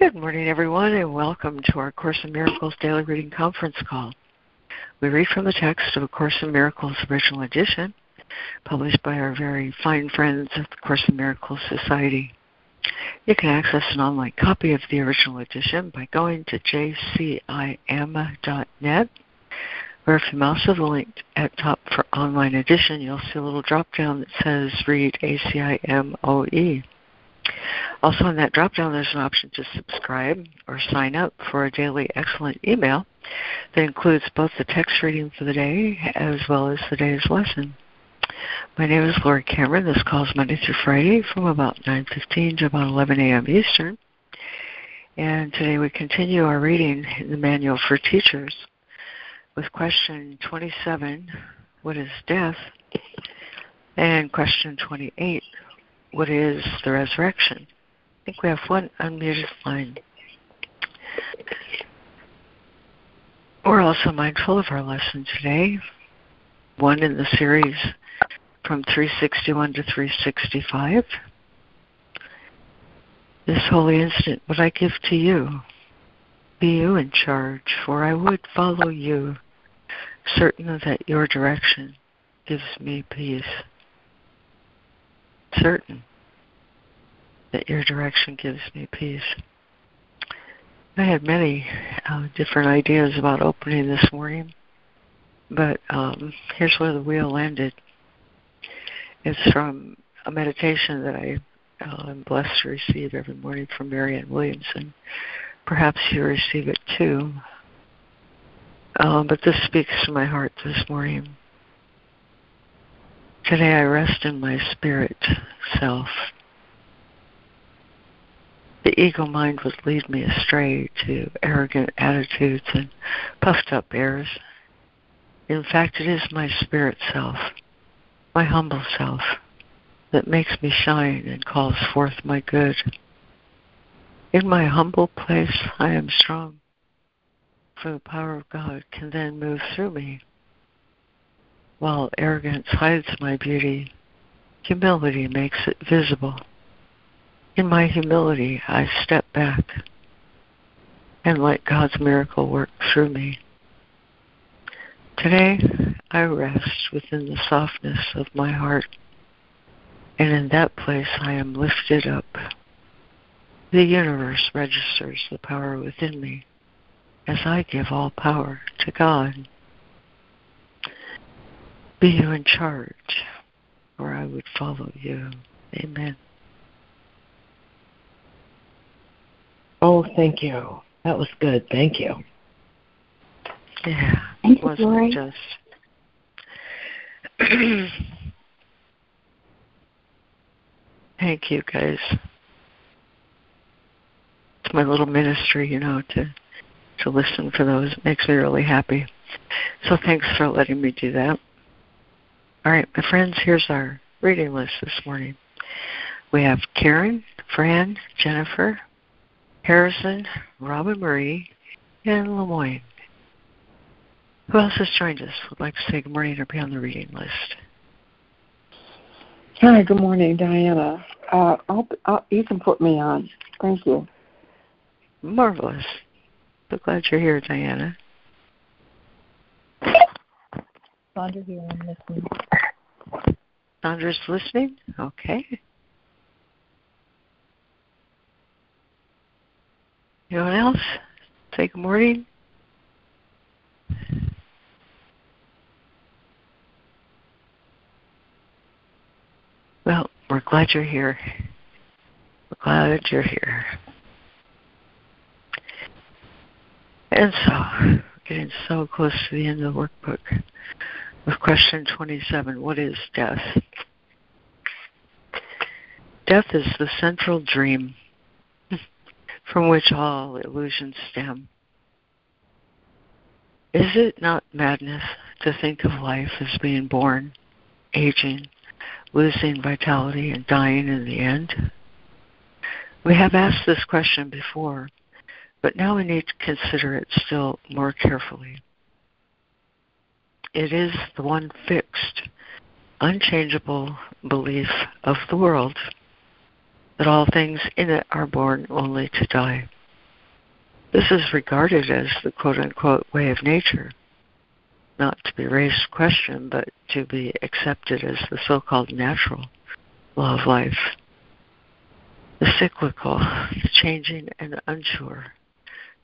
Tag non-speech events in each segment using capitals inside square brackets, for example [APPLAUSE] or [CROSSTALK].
Good morning, everyone, and welcome to our Course in Miracles Daily Reading Conference Call. We read from the text of A Course in Miracles Original Edition, published by our very fine friends at the Course in Miracles Society. You can access an online copy of the original edition by going to jcim.net, or if you mouse over the link at top for online edition, you'll see a little drop down that says Read ACIMOE. Also, in that drop down, there's an option to subscribe or sign up for a daily excellent email that includes both the text reading for the day as well as the day's lesson. My name is Laurie Cameron. This call is Monday through Friday from about 9.15 to about 11 a.m. Eastern. And today we continue our reading in the Manual for Teachers with question 27, What is death? And question 28, what is the resurrection? I think we have one unmuted line. We're also mindful of our lesson today, one in the series from 361 to 365. This holy instant would I give to you. Be you in charge, for I would follow you, certain that your direction gives me peace certain that your direction gives me peace. I had many uh, different ideas about opening this morning, but um, here's where the wheel landed. It's from a meditation that I uh, am blessed to receive every morning from Marianne Williamson. Perhaps you receive it too. Um, but this speaks to my heart this morning. Today I rest in my spirit self. The ego mind would lead me astray to arrogant attitudes and puffed up airs. In fact, it is my spirit self, my humble self, that makes me shine and calls forth my good. In my humble place, I am strong, for the power of God can then move through me while arrogance hides my beauty, humility makes it visible. In my humility, I step back and let God's miracle work through me. Today, I rest within the softness of my heart, and in that place I am lifted up. The universe registers the power within me as I give all power to God. Be you in charge, or I would follow you. Amen. Oh, thank you. That was good. Thank you. Yeah, Thank it wasn't Laurie. just. [CLEARS THROAT] Thank you, guys. It's my little ministry, you know, to to listen for those. It makes me really happy. So thanks for letting me do that. All right, my friends, here's our reading list this morning. We have Karen, Fran, Jennifer, Harrison, Robin Marie, and Lemoyne. Who else has joined us? Would like to say good morning or be on the reading list? Hi, good morning, Diana. Uh, I'll, I'll, you can put me on. Thank you. Marvelous. So glad you're here, Diana. Sandra here. I'm listening. Sandra's listening? Okay. Anyone else? Say good morning. Well, we're glad you're here. We're glad you're here. And so, getting so close to the end of the workbook with question 27 What is death? Death is the central dream [LAUGHS] from which all illusions stem. Is it not madness to think of life as being born, aging, losing vitality, and dying in the end? We have asked this question before, but now we need to consider it still more carefully. It is the one fixed, unchangeable belief of the world that all things in it are born only to die. This is regarded as the quote unquote way of nature, not to be raised question, but to be accepted as the so called natural law of life. The cyclical, the changing and unsure,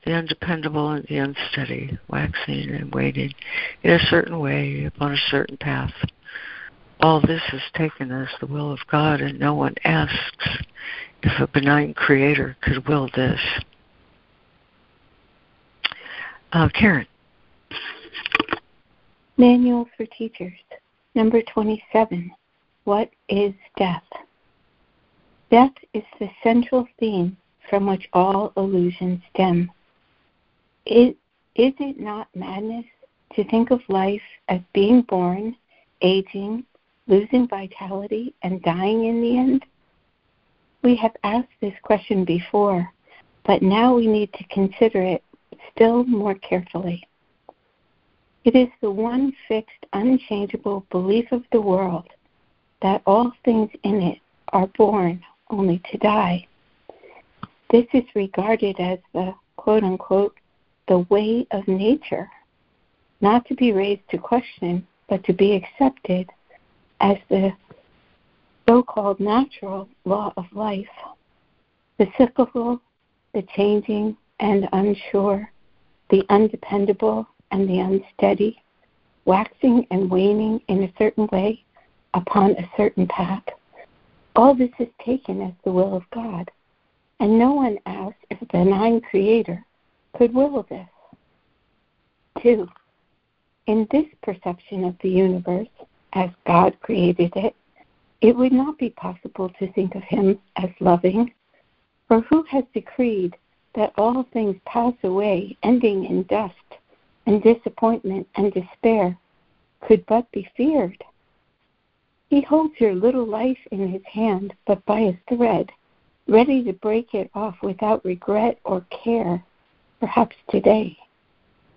the undependable and the unsteady, waxing and waning in a certain way upon a certain path. All this is taken as the will of God, and no one asks if a benign creator could will this. Uh, Karen. Manual for Teachers, number 27. What is death? Death is the central theme from which all illusions stem. Is, it not madness to think of life as being born, aging, losing vitality, and dying in the end? We have asked this question before, but now we need to consider it still more carefully. It is the one fixed, unchangeable belief of the world that all things in it are born only to die. This is regarded as the quote unquote the way of nature, not to be raised to question, but to be accepted as the so called natural law of life, the cyclical, the changing and unsure, the undependable and the unsteady, waxing and waning in a certain way upon a certain path. All this is taken as the will of God, and no one asks if a benign creator could will this. Two, in this perception of the universe as God created it, it would not be possible to think of him as loving, for who has decreed that all things pass away, ending in dust, and disappointment and despair could but be feared? He holds your little life in his hand, but by a thread, ready to break it off without regret or care, perhaps today.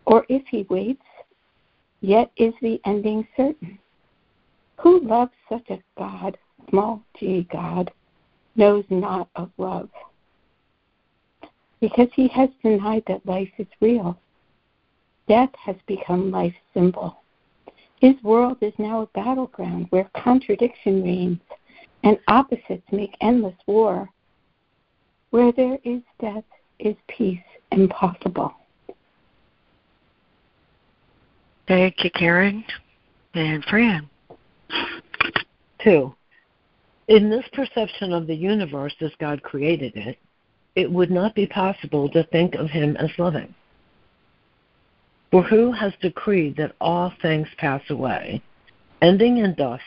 Or if he waits, yet is the ending certain. Who loves such a God, small g God, knows not of love? Because he has denied that life is real. Death has become life's symbol. His world is now a battleground where contradiction reigns and opposites make endless war. Where there is death is peace impossible. Thank you, Karen and Fran. Two, in this perception of the universe as God created it, it would not be possible to think of Him as loving. For who has decreed that all things pass away, ending in dust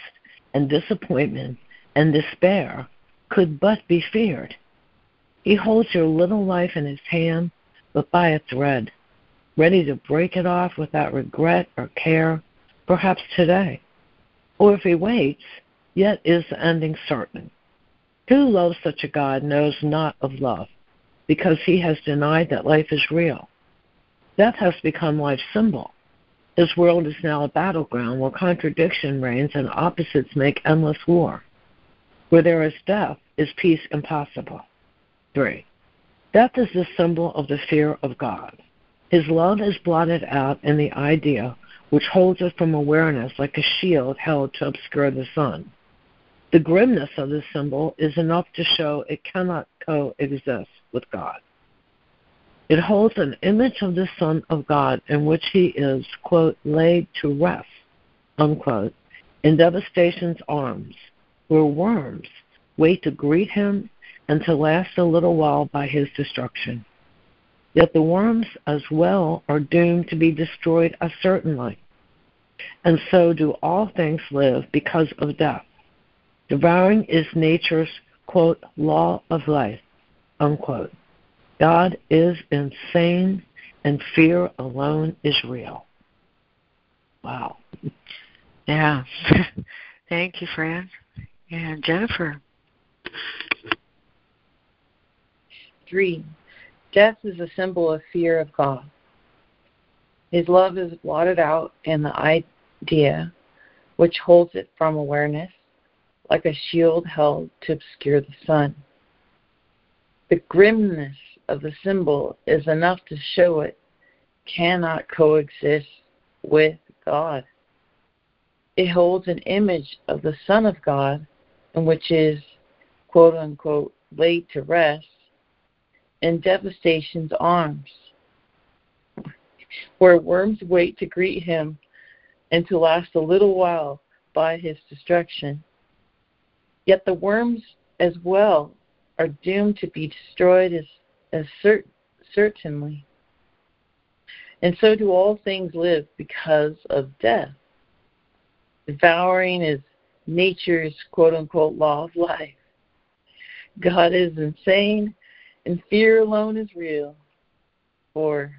and disappointment and despair, could but be feared? He holds your little life in his hand, but by a thread, ready to break it off without regret or care, perhaps today. Or if he waits, yet is the ending certain. Who loves such a God knows not of love, because he has denied that life is real. Death has become life's symbol. His world is now a battleground where contradiction reigns and opposites make endless war. Where there is death, is peace impossible. 3. Death is the symbol of the fear of God. His love is blotted out in the idea which holds it from awareness like a shield held to obscure the sun. The grimness of this symbol is enough to show it cannot coexist with God. It holds an image of the Son of God in which he is, quote, laid to rest, unquote, in devastation's arms, where worms wait to greet him and to last a little while by his destruction. Yet the worms as well are doomed to be destroyed as certainly. And so do all things live because of death. Devouring is nature's, quote, law of life, unquote. God is insane and fear alone is real. Wow. Yeah. [LAUGHS] Thank you, Fran. And Jennifer. Three. Death is a symbol of fear of God. His love is blotted out in the idea which holds it from awareness, like a shield held to obscure the sun. The grimness of the symbol is enough to show it cannot coexist with God. It holds an image of the Son of God, and which is, quote unquote, laid to rest in devastation's arms, where worms wait to greet him and to last a little while by his destruction. Yet the worms as well are doomed to be destroyed as, as cert- certainly. And so do all things live because of death. Devouring is nature's quote unquote law of life. God is insane and fear alone is real. For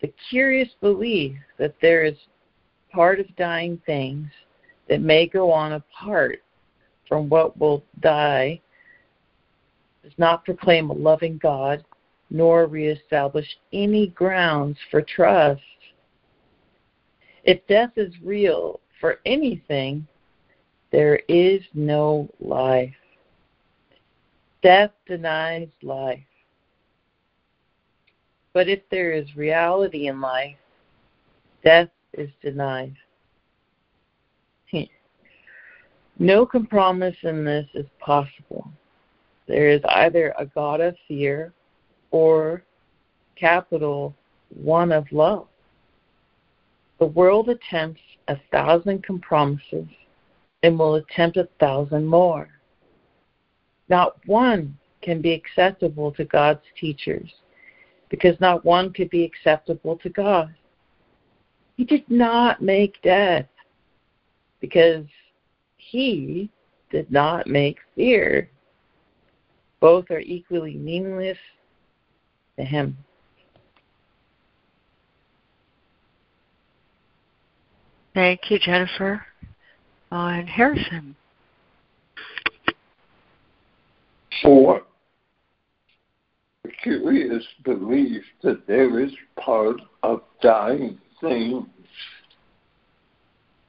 the curious belief that there is part of dying things that may go on apart from what will die does not proclaim a loving God nor reestablish any grounds for trust. If death is real for anything, there is no life. Death denies life. But if there is reality in life, death is denied. Hmm. No compromise in this is possible. There is either a God of fear or capital one of love. The world attempts a thousand compromises and will attempt a thousand more. Not one can be acceptable to God's teachers because not one could be acceptable to God. He did not make death because he did not make fear. Both are equally meaningless to him. Thank you, Jennifer. On Harrison. For the curious belief that there is part of dying things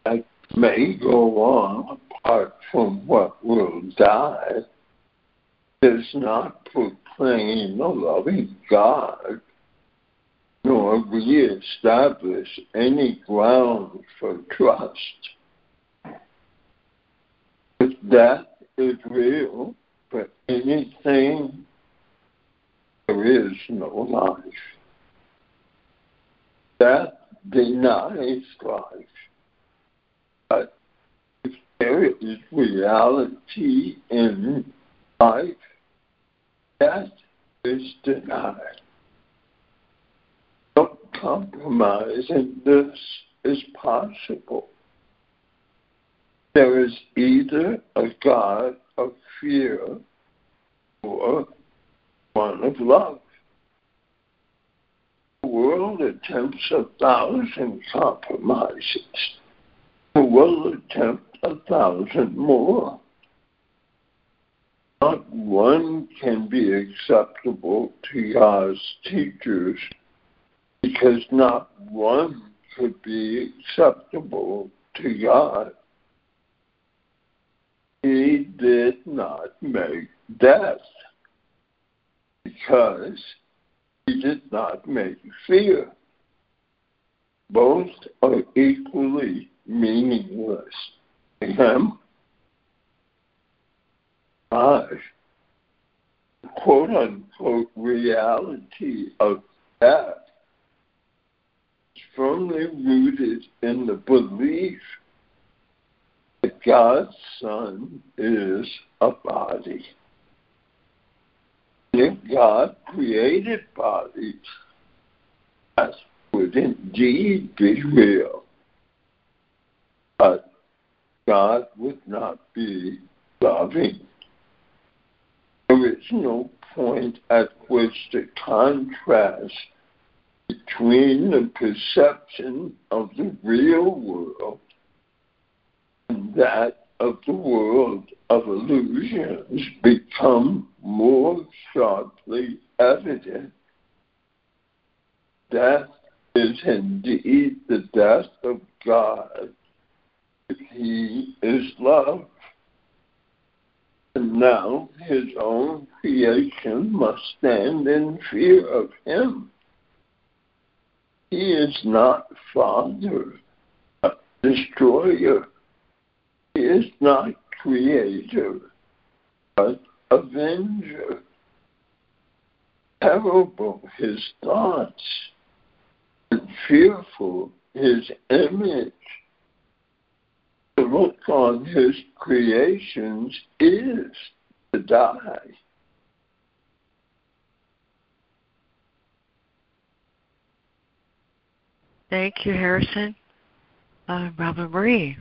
that may go on apart from what will die does not proclaim a loving God nor reestablish any ground for trust. If that is real for anything, there is no life. That denies life. But if there is reality in life, that is denied. No compromise in this is possible. There is either a God of fear or one of love. The world attempts a thousand compromises. The world attempts a thousand more. Not one can be acceptable to God's teachers because not one could be acceptable to God. He did not make death because he did not make fear. Both are equally meaningless to him. Five, quote unquote reality of death is firmly rooted in the belief God's Son is a body. If God created bodies, that would indeed be real. But God would not be loving. There is no point at which the contrast between the perception of the real world that of the world of illusions become more sharply evident. Death is indeed the death of God. He is love. And now his own creation must stand in fear of him. He is not Father, destroyer. Is not creator, but avenger. Terrible his thoughts, and fearful his image. To look on his creations is to die. Thank you, Harrison. Uh, Robin Marie.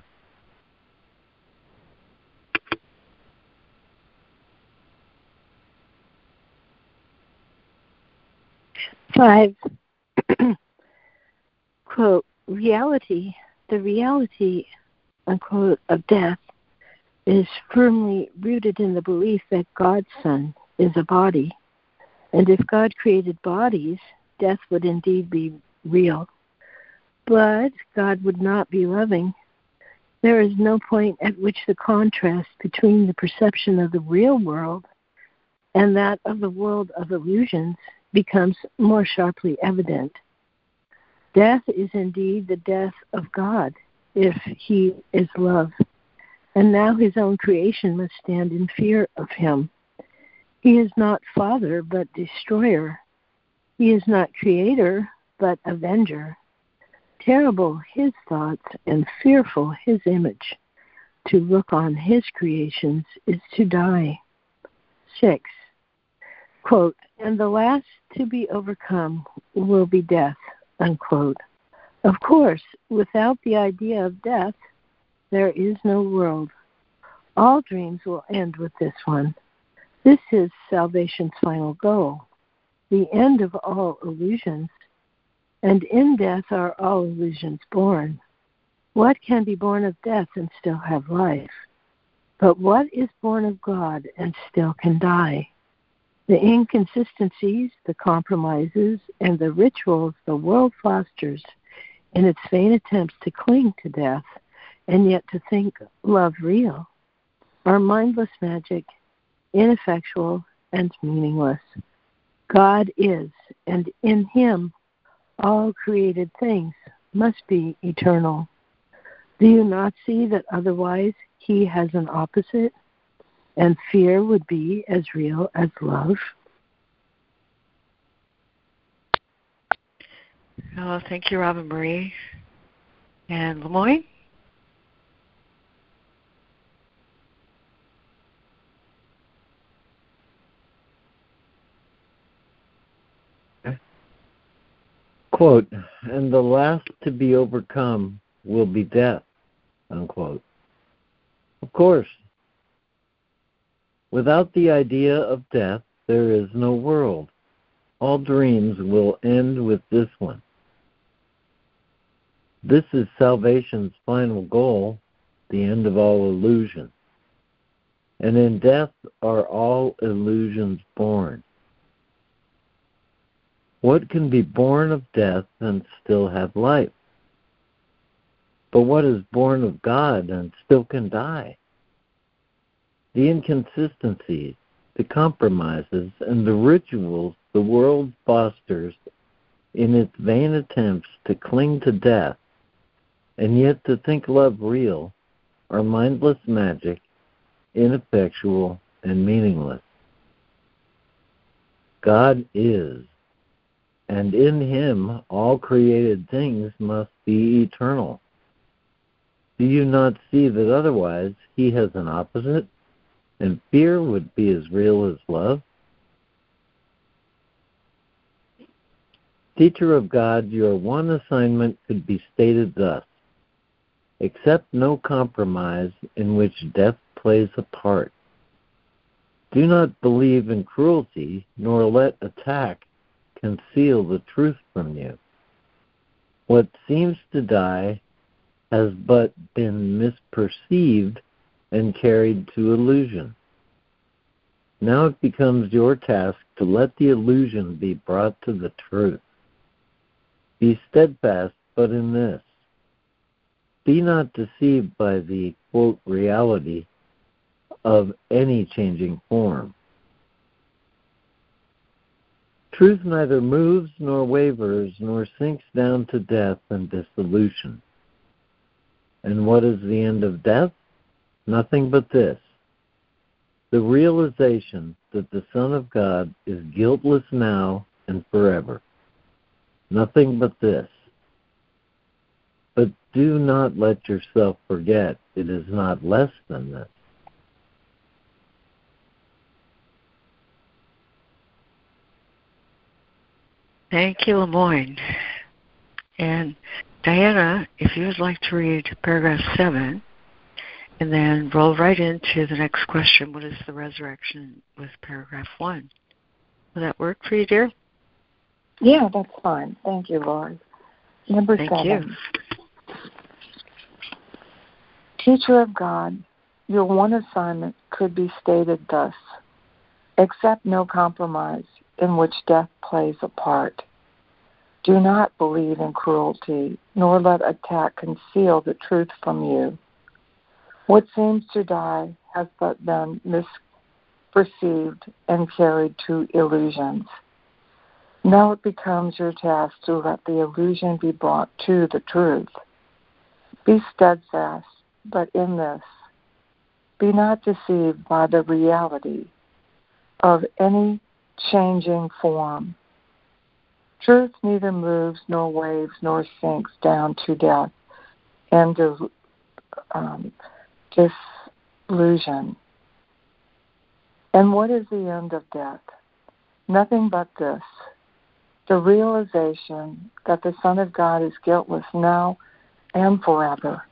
Five. [CLEARS THROAT] Quote, reality, the reality, unquote, of death is firmly rooted in the belief that God's Son is a body. And if God created bodies, death would indeed be real. But God would not be loving. There is no point at which the contrast between the perception of the real world and that of the world of illusions becomes more sharply evident. Death is indeed the death of God if he is love. And now his own creation must stand in fear of him. He is not father, but destroyer. He is not creator, but avenger. Terrible his thoughts and fearful his image. To look on his creations is to die. 6. Quote, and the last to be overcome will be death, unquote. Of course, without the idea of death, there is no world. All dreams will end with this one. This is salvation's final goal, the end of all illusions. And in death are all illusions born. What can be born of death and still have life? But what is born of God and still can die? The inconsistencies, the compromises, and the rituals the world fosters in its vain attempts to cling to death and yet to think love real are mindless magic, ineffectual, and meaningless. God is, and in Him all created things must be eternal. Do you not see that otherwise He has an opposite? And fear would be as real as love. Oh, thank you, Robin Marie. And Lemoyne? Quote, and the last to be overcome will be death, unquote. Of course, Without the idea of death, there is no world. All dreams will end with this one. This is salvation's final goal, the end of all illusion. And in death are all illusions born. What can be born of death and still have life? But what is born of God and still can die? The inconsistencies, the compromises, and the rituals the world fosters in its vain attempts to cling to death and yet to think love real are mindless magic, ineffectual, and meaningless. God is, and in him all created things must be eternal. Do you not see that otherwise he has an opposite? And fear would be as real as love? Teacher of God, your one assignment could be stated thus accept no compromise in which death plays a part. Do not believe in cruelty, nor let attack conceal the truth from you. What seems to die has but been misperceived and carried to illusion. Now it becomes your task to let the illusion be brought to the truth. Be steadfast but in this. Be not deceived by the quote reality of any changing form. Truth neither moves nor wavers nor sinks down to death and dissolution. And what is the end of death? Nothing but this the realization that the Son of God is guiltless now and forever. Nothing but this. But do not let yourself forget it is not less than this. Thank you, Lemoyne. And Diana, if you would like to read paragraph 7 and then roll right into the next question what is the resurrection with paragraph 1? Will that work for you, dear? Yeah, that's fine. Thank you, Laurie. Number Thank seven. you. Teacher of God, your one assignment could be stated thus accept no compromise in which death plays a part. Do not believe in cruelty, nor let attack conceal the truth from you. What seems to die has but been misperceived and carried to illusions. Now it becomes your task to let the illusion be brought to the truth. Be steadfast, but in this, be not deceived by the reality of any changing form. Truth neither moves nor waves nor sinks down to death and um, disillusion. And what is the end of death? Nothing but this the realization that the Son of God is guiltless now and forever.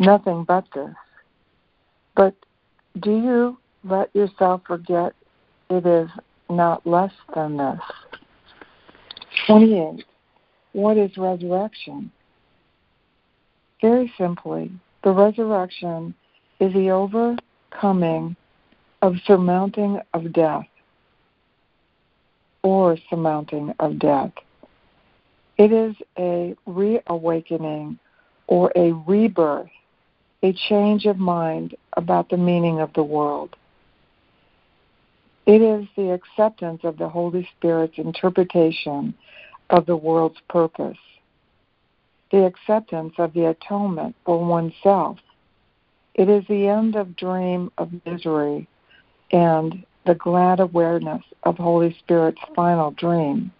Nothing but this. But do you let yourself forget it is not less than this? 28. What is resurrection? Very simply, the resurrection is the overcoming of surmounting of death or surmounting of death. It is a reawakening or a rebirth, a change of mind about the meaning of the world. It is the acceptance of the Holy Spirit's interpretation of the world's purpose, the acceptance of the atonement for oneself. It is the end of dream of misery and the glad awareness of Holy Spirit's final dream.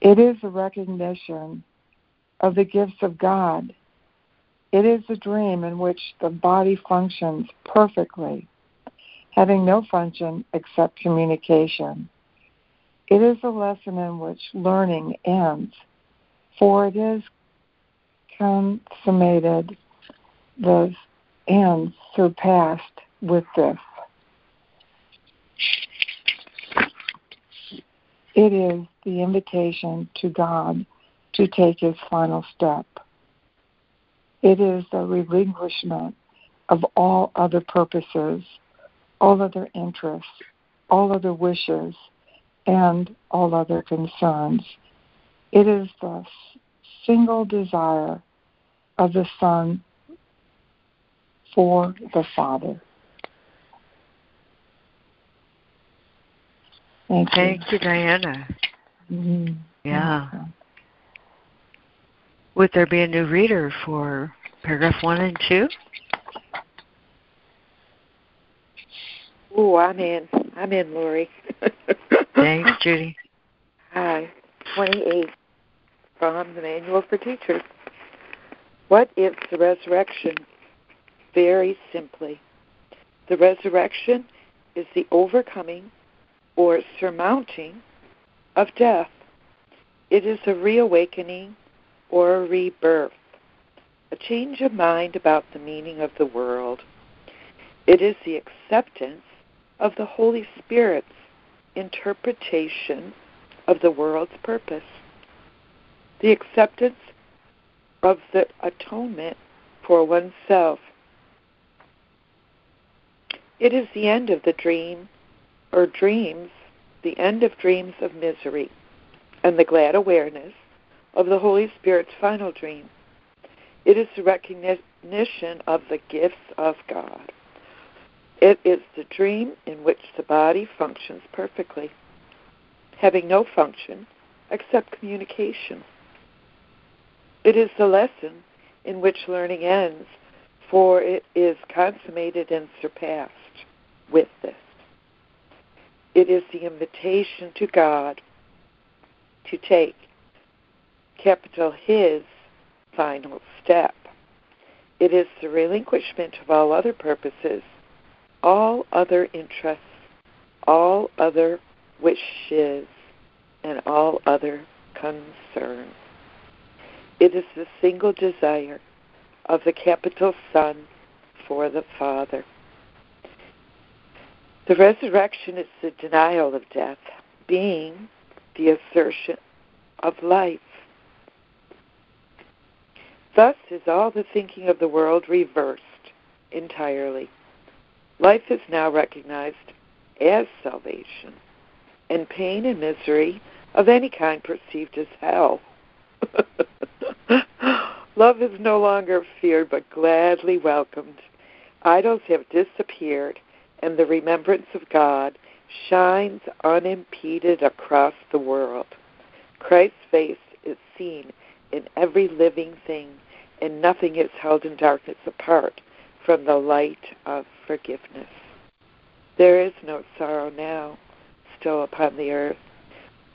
It is the recognition of the gifts of God. It is a dream in which the body functions perfectly, having no function except communication. It is a lesson in which learning ends, for it is consummated, the end surpassed with this. It is the invitation to God to take his final step. It is the relinquishment of all other purposes, all other interests, all other wishes, and all other concerns. It is the single desire of the Son for the Father. Thank you. Thank you, Diana. Mm-hmm. Yeah. Would there be a new reader for paragraph one and two? Oh, I'm in. I'm in, Laurie. [LAUGHS] Thanks, Judy. Hi. 28 from the Manual for Teachers. What if the resurrection? Very simply, the resurrection is the overcoming or surmounting of death. It is a reawakening or a rebirth, a change of mind about the meaning of the world. It is the acceptance of the Holy Spirit's interpretation of the world's purpose, the acceptance of the atonement for oneself. It is the end of the dream or dreams, the end of dreams of misery, and the glad awareness of the Holy Spirit's final dream. It is the recognition of the gifts of God. It is the dream in which the body functions perfectly, having no function except communication. It is the lesson in which learning ends, for it is consummated and surpassed with this. It is the invitation to God to take capital His final step. It is the relinquishment of all other purposes, all other interests, all other wishes, and all other concerns. It is the single desire of the capital Son for the Father. The resurrection is the denial of death, being the assertion of life. Thus is all the thinking of the world reversed entirely. Life is now recognized as salvation, and pain and misery of any kind perceived as hell. [LAUGHS] Love is no longer feared but gladly welcomed. Idols have disappeared, and the remembrance of God shines unimpeded across the world. Christ's face is seen in every living thing, and nothing is held in darkness apart from the light of forgiveness. There is no sorrow now still upon the earth.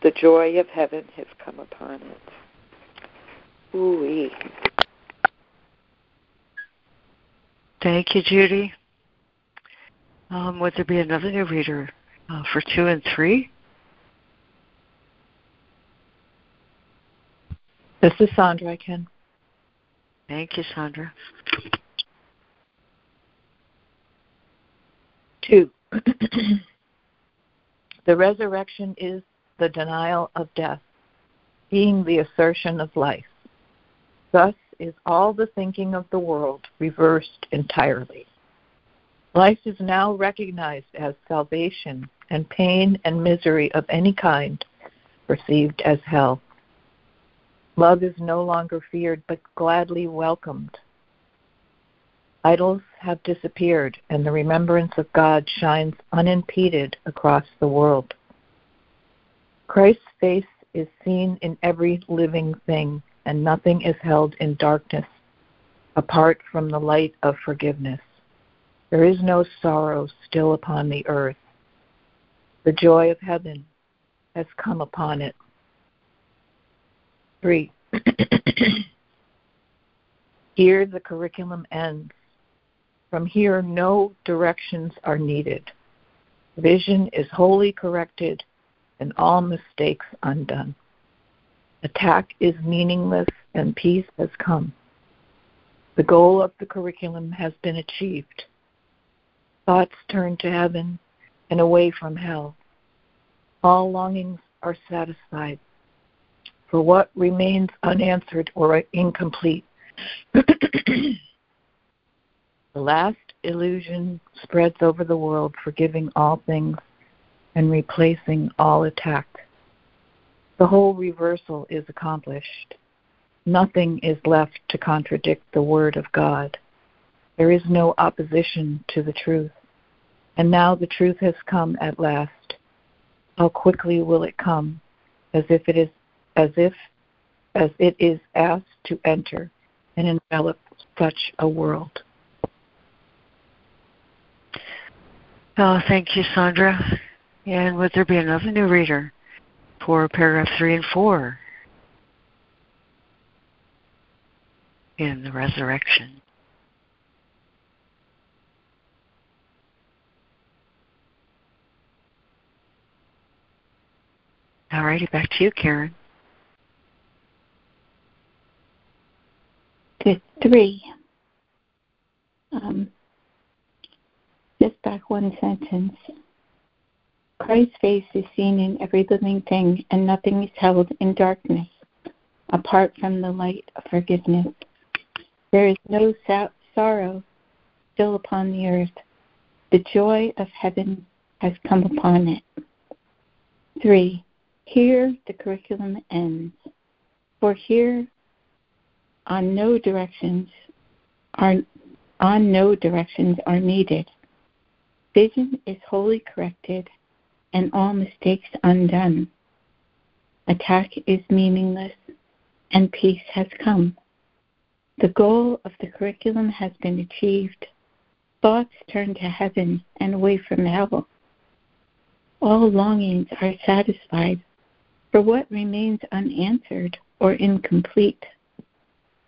The joy of heaven has come upon it. Ooh-wee. Thank you, Judy. Um, would there be another new reader uh, for two and three? This is Sandra. I can. Thank you, Sandra. Two. [CLEARS THROAT] the resurrection is the denial of death, being the assertion of life. Thus is all the thinking of the world reversed entirely. Life is now recognized as salvation, and pain and misery of any kind perceived as hell. Love is no longer feared, but gladly welcomed. Idols have disappeared, and the remembrance of God shines unimpeded across the world. Christ's face is seen in every living thing, and nothing is held in darkness apart from the light of forgiveness. There is no sorrow still upon the earth. The joy of heaven has come upon it. 3. [CLEARS THROAT] here the curriculum ends. From here, no directions are needed. Vision is wholly corrected and all mistakes undone. Attack is meaningless and peace has come. The goal of the curriculum has been achieved. Thoughts turn to heaven and away from hell. All longings are satisfied. For what remains unanswered or incomplete? [CLEARS THROAT] the last illusion spreads over the world, forgiving all things and replacing all attack. The whole reversal is accomplished. Nothing is left to contradict the Word of God. There is no opposition to the truth. And now the truth has come at last. How quickly will it come, as if it is as if as it is asked to enter and envelop such a world. Oh, thank you, Sandra. And would there be another new reader? for paragraph 3 and 4 in the resurrection. All righty, back to you, Karen. To three. Um, just back one sentence. Christ's face is seen in every living thing, and nothing is held in darkness apart from the light of forgiveness. There is no so- sorrow still upon the earth. The joy of heaven has come upon it. 3. Here the curriculum ends. For here on no directions are on no directions are needed. Vision is wholly corrected and all mistakes undone. Attack is meaningless and peace has come. The goal of the curriculum has been achieved. Thoughts turn to heaven and away from hell. All longings are satisfied, for what remains unanswered or incomplete?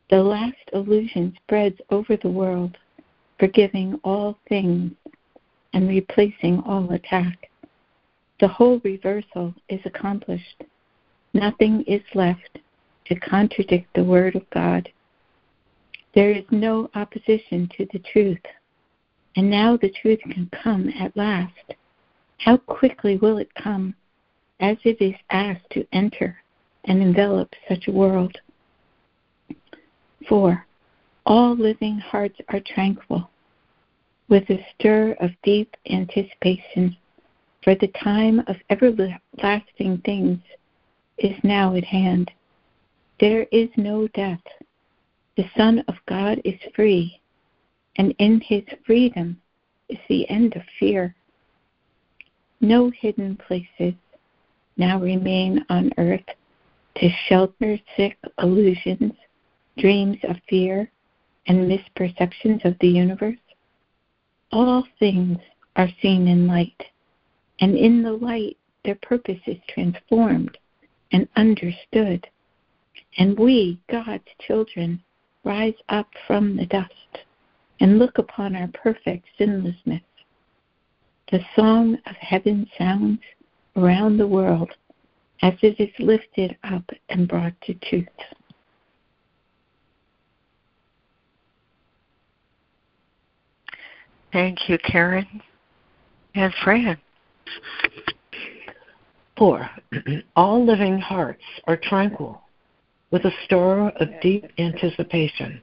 The last illusion spreads over the world, forgiving all things and replacing all attack. The whole reversal is accomplished. Nothing is left to contradict the Word of God. There is no opposition to the truth. And now the truth can come at last. How quickly will it come as it is asked to enter and envelop such a world? 4. All living hearts are tranquil, with a stir of deep anticipation, for the time of everlasting things is now at hand. There is no death. The Son of God is free, and in his freedom is the end of fear. No hidden places now remain on earth to shelter sick illusions, dreams of fear, and misperceptions of the universe. All things are seen in light, and in the light their purpose is transformed and understood. And we, God's children, rise up from the dust and look upon our perfect sinlessness. The song of heaven sounds around the world as it is lifted up and brought to truth. Thank you, Karen. And Fran. Four, [CLEARS THROAT] all living hearts are tranquil, with a stir of deep anticipation.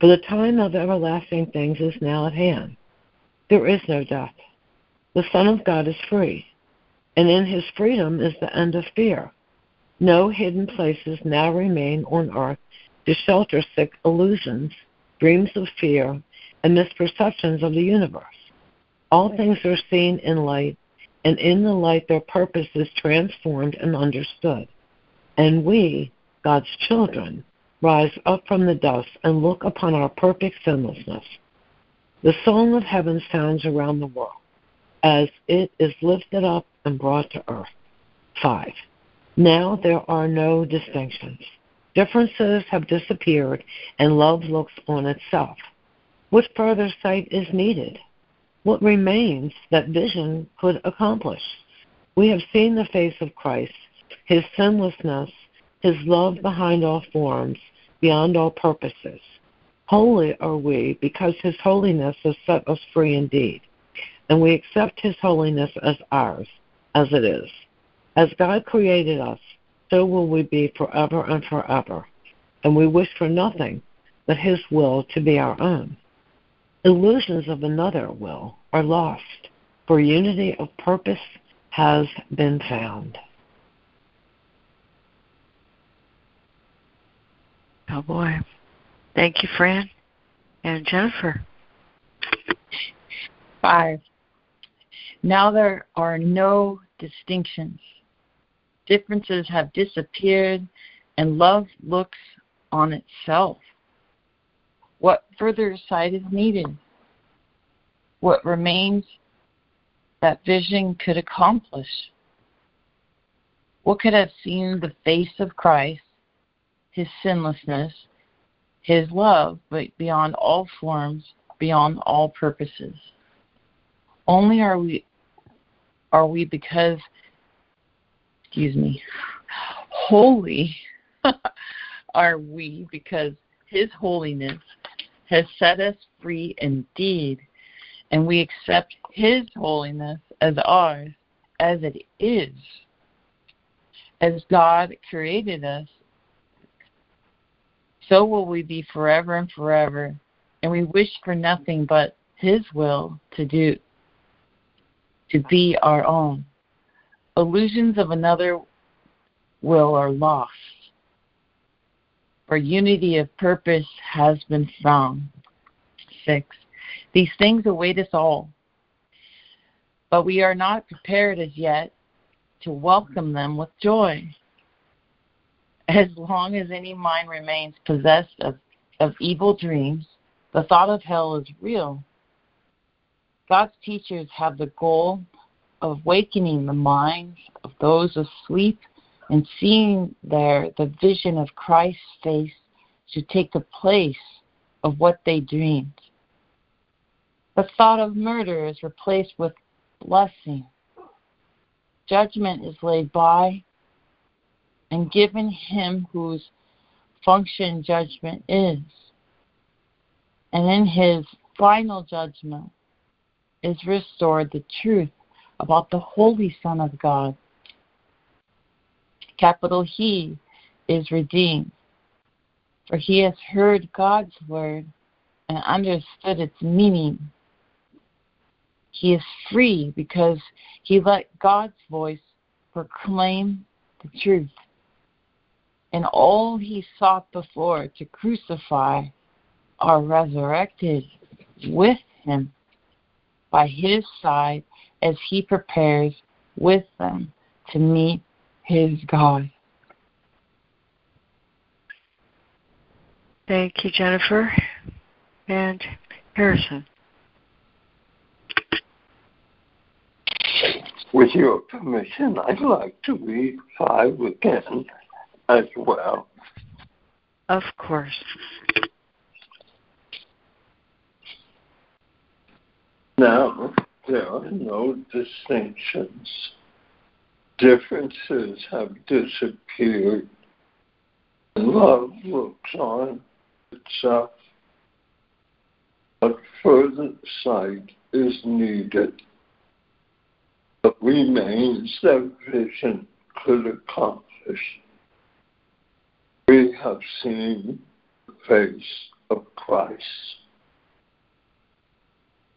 For the time of everlasting things is now at hand. There is no death. The Son of God is free, and in his freedom is the end of fear. No hidden places now remain on earth to shelter sick illusions, dreams of fear, and misperceptions of the universe. All things are seen in light, and in the light their purpose is transformed and understood. And we, God's children, rise up from the dust and look upon our perfect sinlessness. The song of heaven sounds around the world as it is lifted up and brought to earth. 5. Now there are no distinctions. Differences have disappeared, and love looks on itself. What further sight is needed? What remains that vision could accomplish? We have seen the face of Christ, his sinlessness, his love behind all forms, beyond all purposes. Holy are we because his holiness has set us free indeed, and we accept his holiness as ours, as it is. As God created us, so will we be forever and forever, and we wish for nothing but his will to be our own. Illusions of another will are lost, for unity of purpose has been found. Oh boy. Thank you, Fran. And Jennifer. Five. Now there are no distinctions. Differences have disappeared, and love looks on itself. What further sight is needed? What remains that vision could accomplish? What could have seen the face of Christ, his sinlessness, his love, but beyond all forms, beyond all purposes? Only are we are we because excuse me holy [LAUGHS] are we because his holiness has set us free indeed, and we accept His holiness as ours as it is. As God created us, so will we be forever and forever, and we wish for nothing but His will to do, to be our own. Illusions of another will are lost for unity of purpose has been found. Six. These things await us all. but we are not prepared as yet to welcome them with joy. As long as any mind remains possessed of, of evil dreams, the thought of hell is real. God's teachers have the goal of awakening the minds of those asleep and seeing there the vision of Christ's face to take the place of what they dreamed. The thought of murder is replaced with blessing. Judgment is laid by and given him whose function judgment is. And in his final judgment is restored the truth about the Holy Son of God. Capital He is redeemed, for he has heard God's word and understood its meaning he is free because he let God's voice proclaim the truth. And all he sought before to crucify are resurrected with him by his side as he prepares with them to meet his God. Thank you, Jennifer. And Harrison. With your permission, I'd like to read five again as well. Of course. Now, there are no distinctions. Differences have disappeared. Love looks on itself. But further sight is needed but remains that vision could accomplish. We have seen the face of Christ.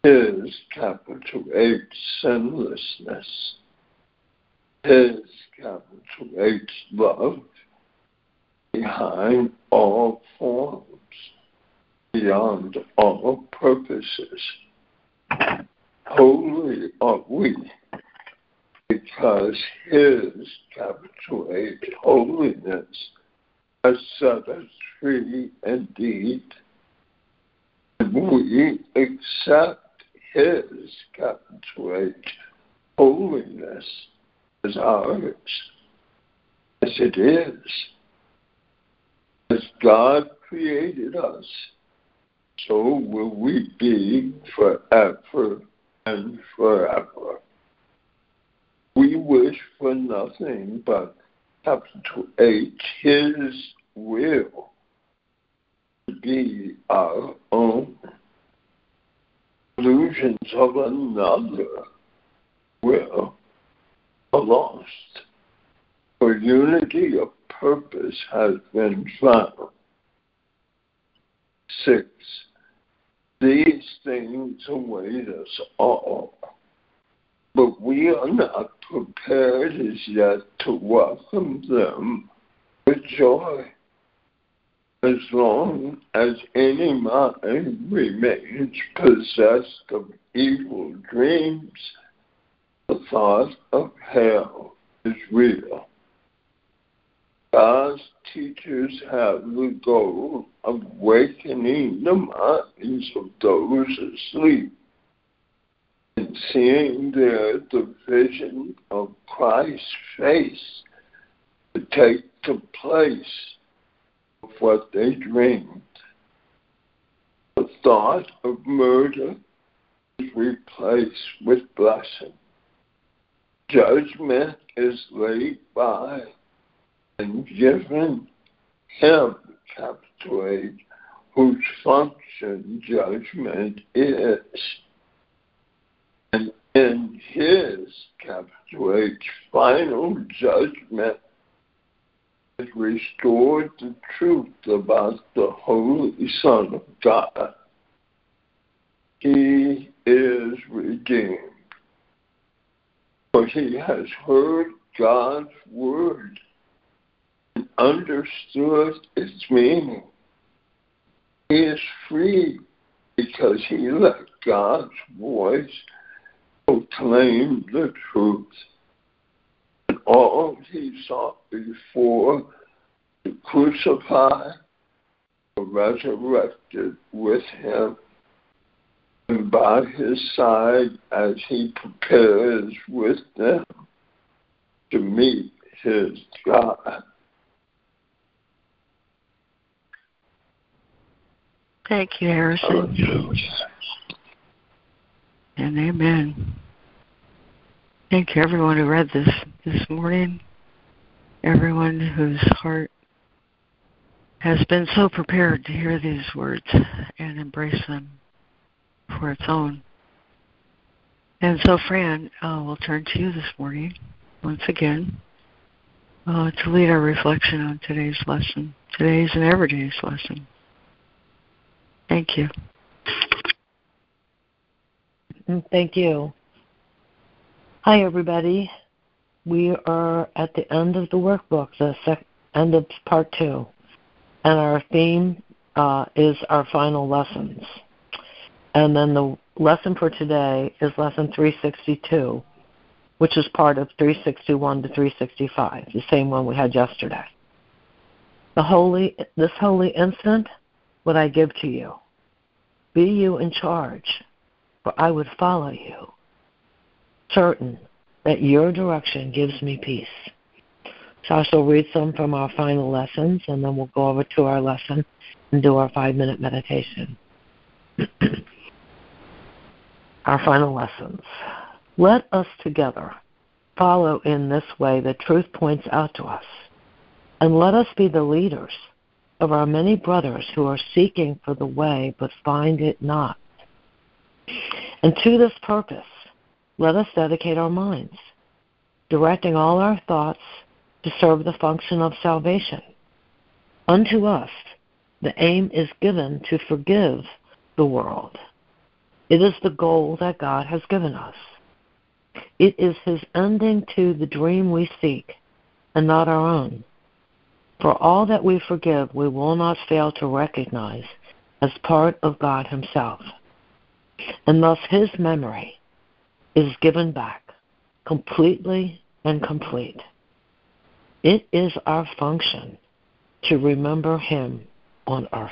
His capital H sinlessness, His capital H love behind all forms, beyond all purposes. Holy are we because his capital H holiness has set us free indeed. And we accept his capital H holiness is ours, as it is. As God created us, so will we be forever and forever we wish for nothing but capital H, His will to be our own. Illusions of another will are lost. For unity of purpose has been found. Six, these things await us all but we are not prepared as yet to welcome them with joy. As long as any mind remains possessed of evil dreams, the thought of hell is real. God's teachers have the goal of awakening the minds of those asleep and seeing there the vision of Christ's face to take the place of what they dreamed. The thought of murder is replaced with blessing. Judgment is laid by and given him, capital H, whose function judgment is and in his capital H final judgment it restored the truth about the Holy Son of God. He is redeemed. For he has heard God's word and understood its meaning. He is free because he let God's voice proclaim the truth. Oh, All he sought before to crucify were resurrected with him and by his side as he prepares with them to meet his God. Thank you, Harrison. And amen. Thank you, everyone who read this this morning. Everyone whose heart has been so prepared to hear these words and embrace them for its own. And so, Fran, uh, we'll turn to you this morning once again uh, to lead our reflection on today's lesson, today's and everyday's lesson. Thank you. Thank you. Hi, everybody. We are at the end of the workbook, the sec- end of part two, and our theme uh, is our final lessons. And then the lesson for today is lesson 362, which is part of 361 to 365, the same one we had yesterday. The holy, this holy instant would I give to you. Be you in charge, for I would follow you, certain that your direction gives me peace. So I shall read some from our final lessons, and then we'll go over to our lesson and do our five minute meditation. [CLEARS THROAT] our final lessons. Let us together follow in this way the truth points out to us, and let us be the leaders of our many brothers who are seeking for the way but find it not. And to this purpose, let us dedicate our minds, directing all our thoughts to serve the function of salvation. Unto us, the aim is given to forgive the world it is the goal that God has given us. It is His ending to the dream we seek and not our own. For all that we forgive, we will not fail to recognize as part of God Himself. And thus His memory is given back completely and complete. It is our function to remember Him on earth.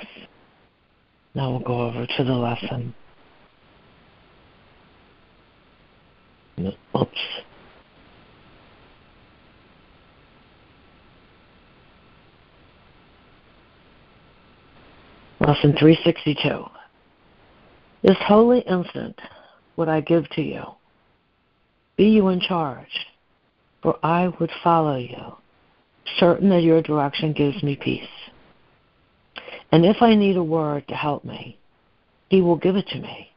Now we'll go over to the lesson. Oops. Lesson 362. This holy instant would I give to you. Be you in charge, for I would follow you, certain that your direction gives me peace. And if I need a word to help me, he will give it to me.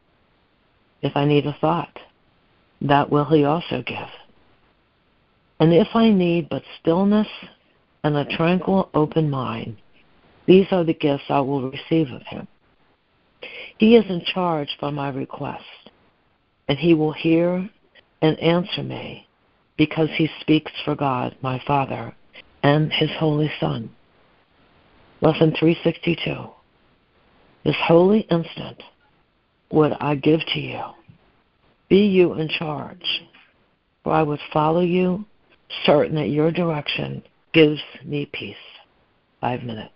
If I need a thought, that will he also give. And if I need but stillness and a tranquil, open mind, these are the gifts I will receive of him. He is in charge by my request, and he will hear and answer me because he speaks for God, my Father, and his Holy Son. Lesson 362. This holy instant would I give to you be you in charge, for I would follow you, certain that your direction gives me peace. Five minutes.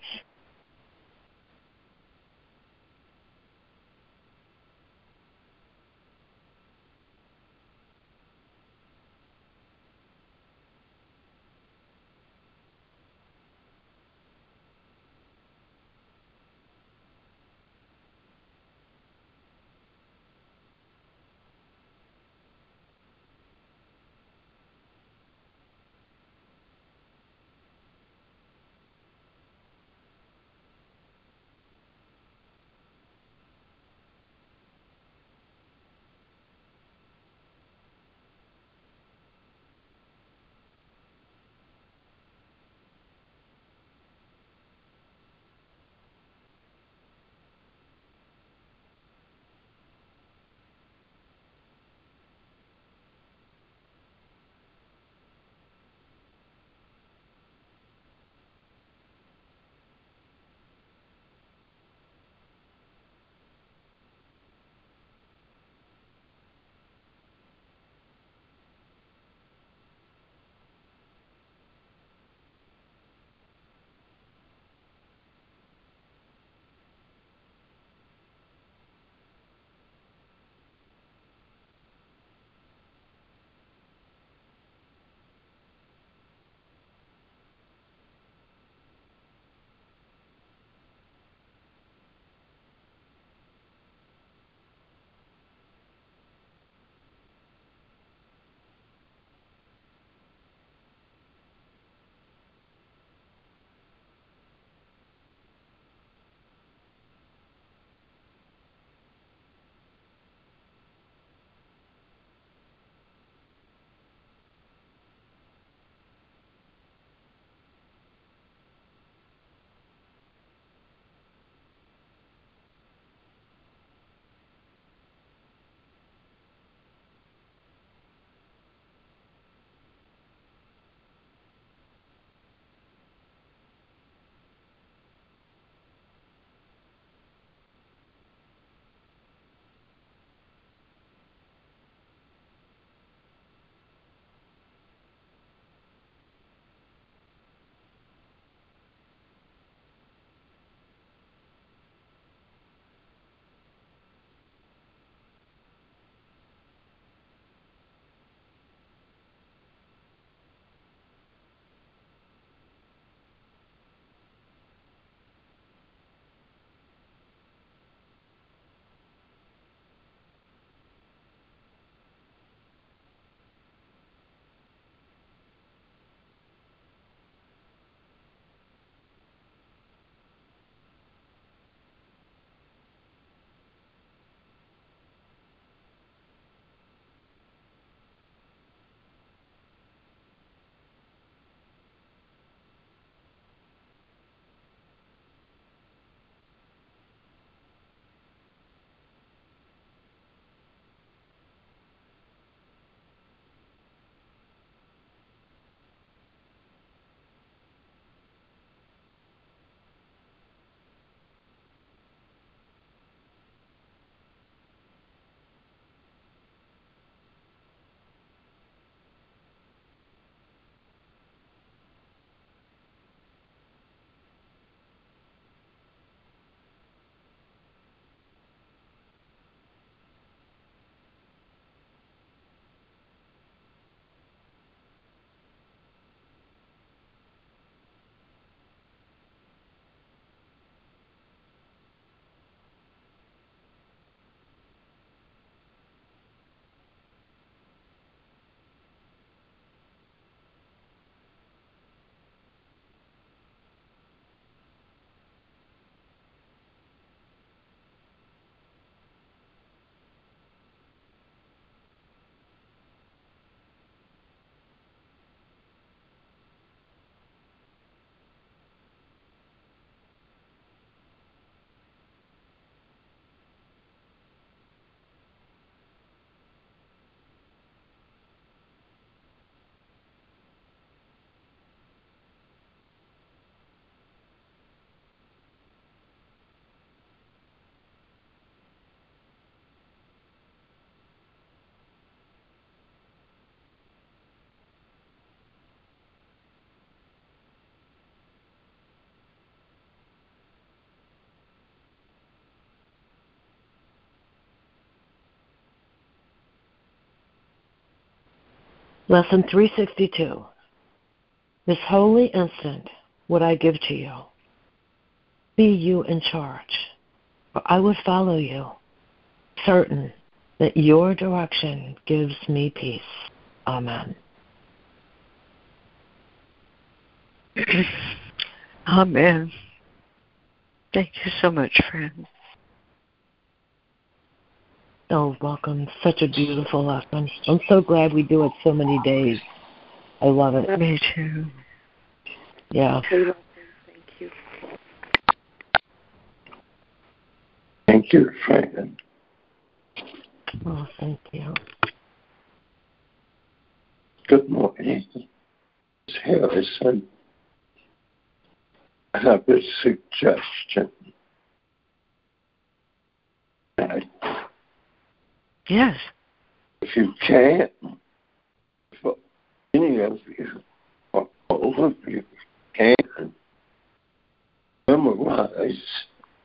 Lesson 362. This holy instant would I give to you. Be you in charge, for I would follow you, certain that your direction gives me peace. Amen. [CLEARS THROAT] Amen. Thank you so much, friends. Oh, welcome. Such a beautiful lesson. I'm so glad we do it so many days. I love it. Me too. Yeah. Thank you. Thank you, Fran. Oh, thank you. Good morning. Ms. Harrison. I have a suggestion. That Yes. if you can, for any of you, or all of you can, memorize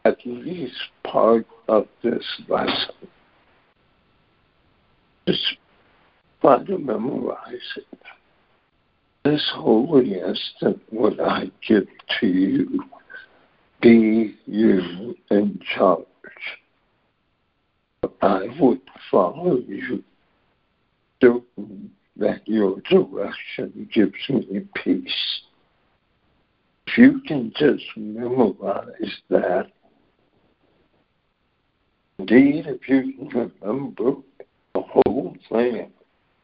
at least part of this lesson. Just try to memorize it. This holy instant would I give to you, be you in charge. I would follow you, certain that your direction gives me peace. If you can just memorize that, indeed, if you can remember the whole thing,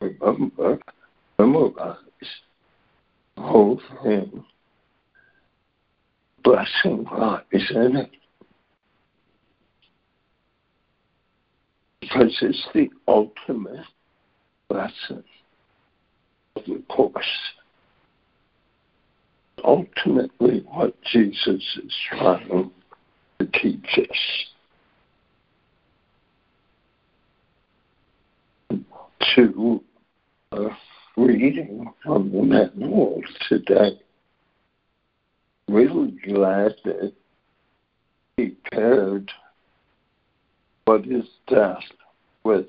remember, memorize the whole thing. Blessing lies in it. Because it's the ultimate lesson of the course. Ultimately, what Jesus is trying to teach us. To a reading from the manual today. Really glad that he paired what is death with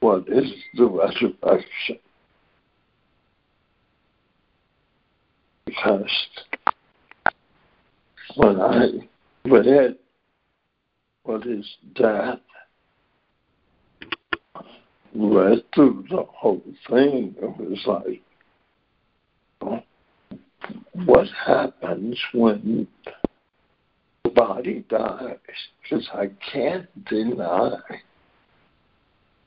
what is the resurrection. Because when I read what is death, read through the whole thing, it was like, what happens when the body dies? Because I can't deny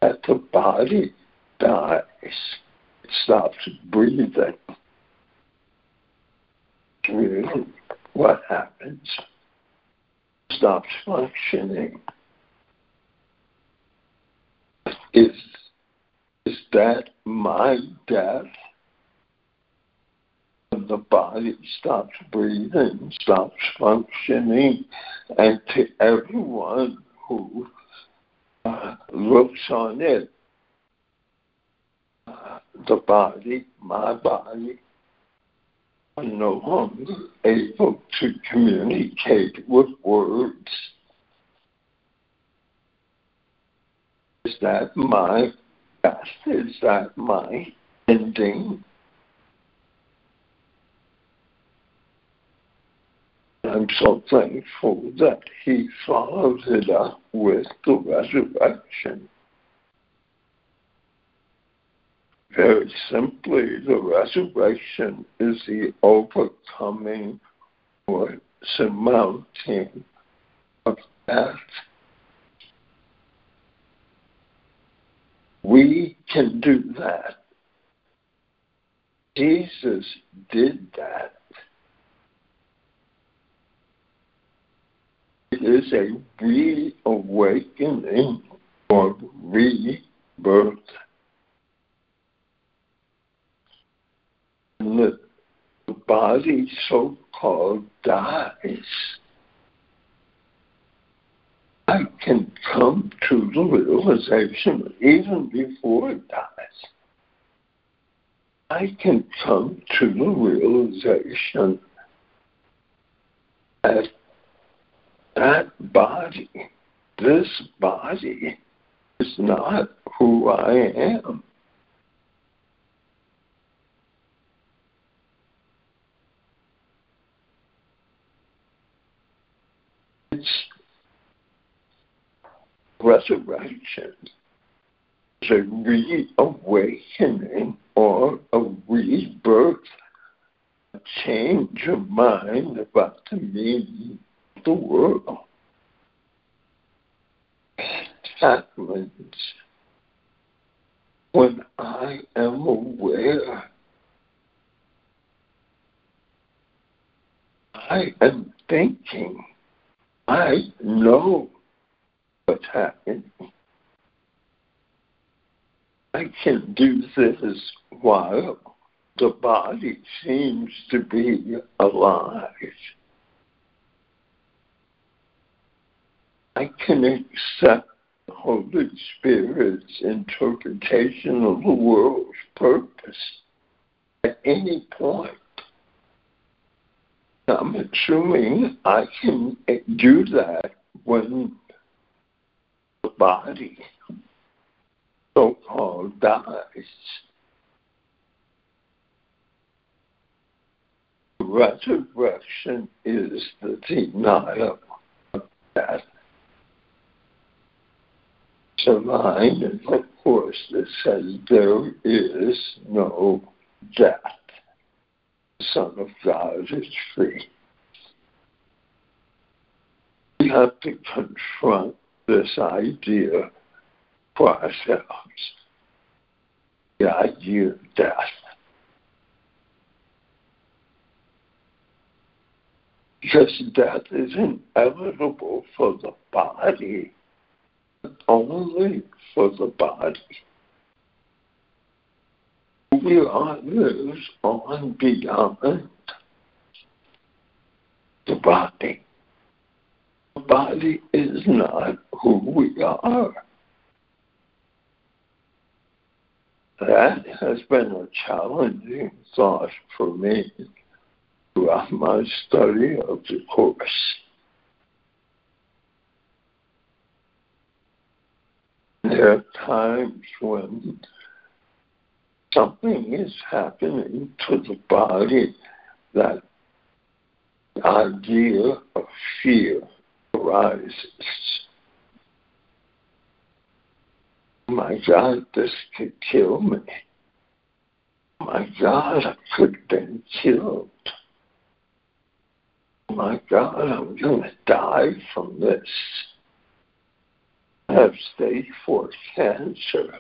that the body dies. It stops breathing. Really, what happens? Stops functioning. Is is that my death? The body stops breathing, stops functioning, and to everyone who looks on it, the body, my body, are no longer able to communicate with words. Is that my death? Is that my ending? So thankful that he followed it up with the resurrection. Very simply, the resurrection is the overcoming or surmounting of death. We can do that. Jesus did that. Is a reawakening or rebirth. The body so called dies. I can come to the realization even before it dies. I can come to the realization that that body, this body, is not who I am. It's resurrection is a reawakening or a rebirth, a change of mind about the meaning the world. Happens when I am aware. I am thinking. I know what's happening. I can do this while the body seems to be alive. I can accept the Holy Spirit's interpretation of the world's purpose at any point. I'm assuming I can do that when the body so called dies. Resurrection is the denial of death. So line in the course that says there is no death. The Son of God is free. We have to confront this idea for ourselves. The idea of death. Because death is inevitable for the body, only for the body. We are lives on beyond the body. The body is not who we are. That has been a challenging thought for me throughout my study of the Course. There are times when something is happening to the body that the idea of fear arises. My God, this could kill me. My God, I could have been killed. My God, I'm going to die from this. Have stage four cancer.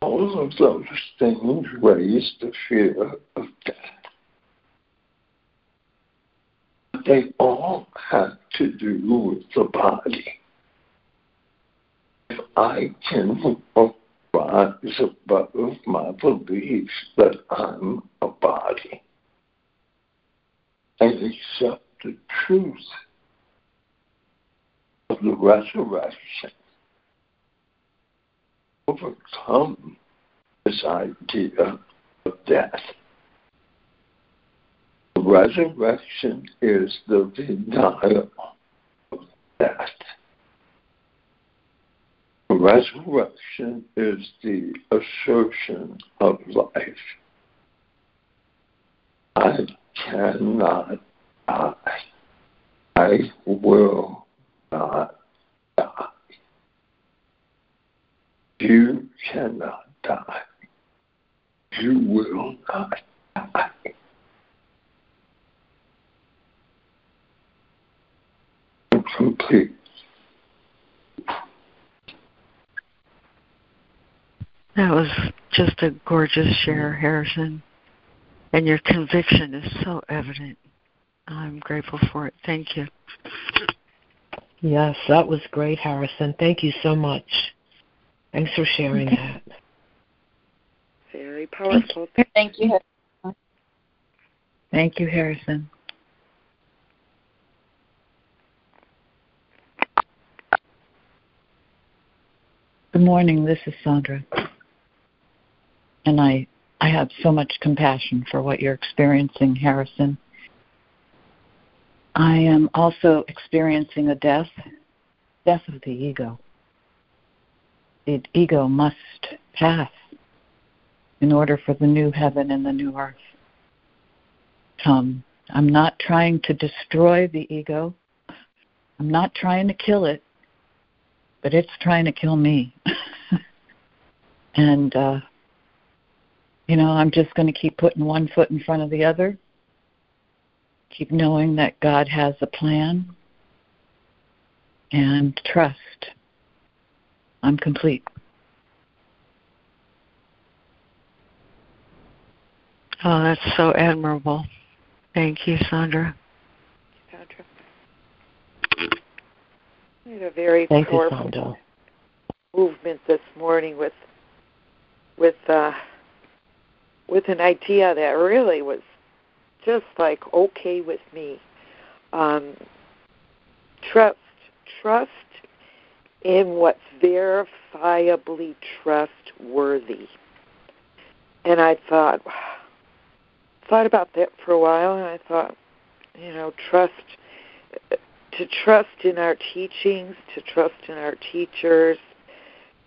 All of those things raise the fear of death. They all have to do with the body. If I can rise above my belief that I'm a body and accept the truth of the resurrection, overcome this idea of death. The resurrection is the denial of death. The resurrection is the assertion of life. I cannot die. I will not die. You cannot die. You will not die. Complete. That was just a gorgeous share, Harrison. And your conviction is so evident. I'm grateful for it. Thank you. Yes, that was great, Harrison. Thank you so much. Thanks for sharing that. Very powerful. Thank you. Thank you, Harrison. Good morning. This is Sandra. And I I have so much compassion for what you're experiencing, Harrison. I am also experiencing a death, death of the ego. The ego must pass in order for the new heaven and the new earth come. I'm not trying to destroy the ego. I'm not trying to kill it, but it's trying to kill me. [LAUGHS] and, uh, you know, I'm just going to keep putting one foot in front of the other, keep knowing that God has a plan, and trust. I'm complete. Oh, that's so admirable. Thank you, Sandra. Sandra. I had a very Thank powerful you, movement this morning with with uh, with an idea that really was just like okay with me. Um, trust, trust in what's verifiably trustworthy. And I thought, [SIGHS] thought about that for a while, and I thought, you know, trust to trust in our teachings, to trust in our teachers,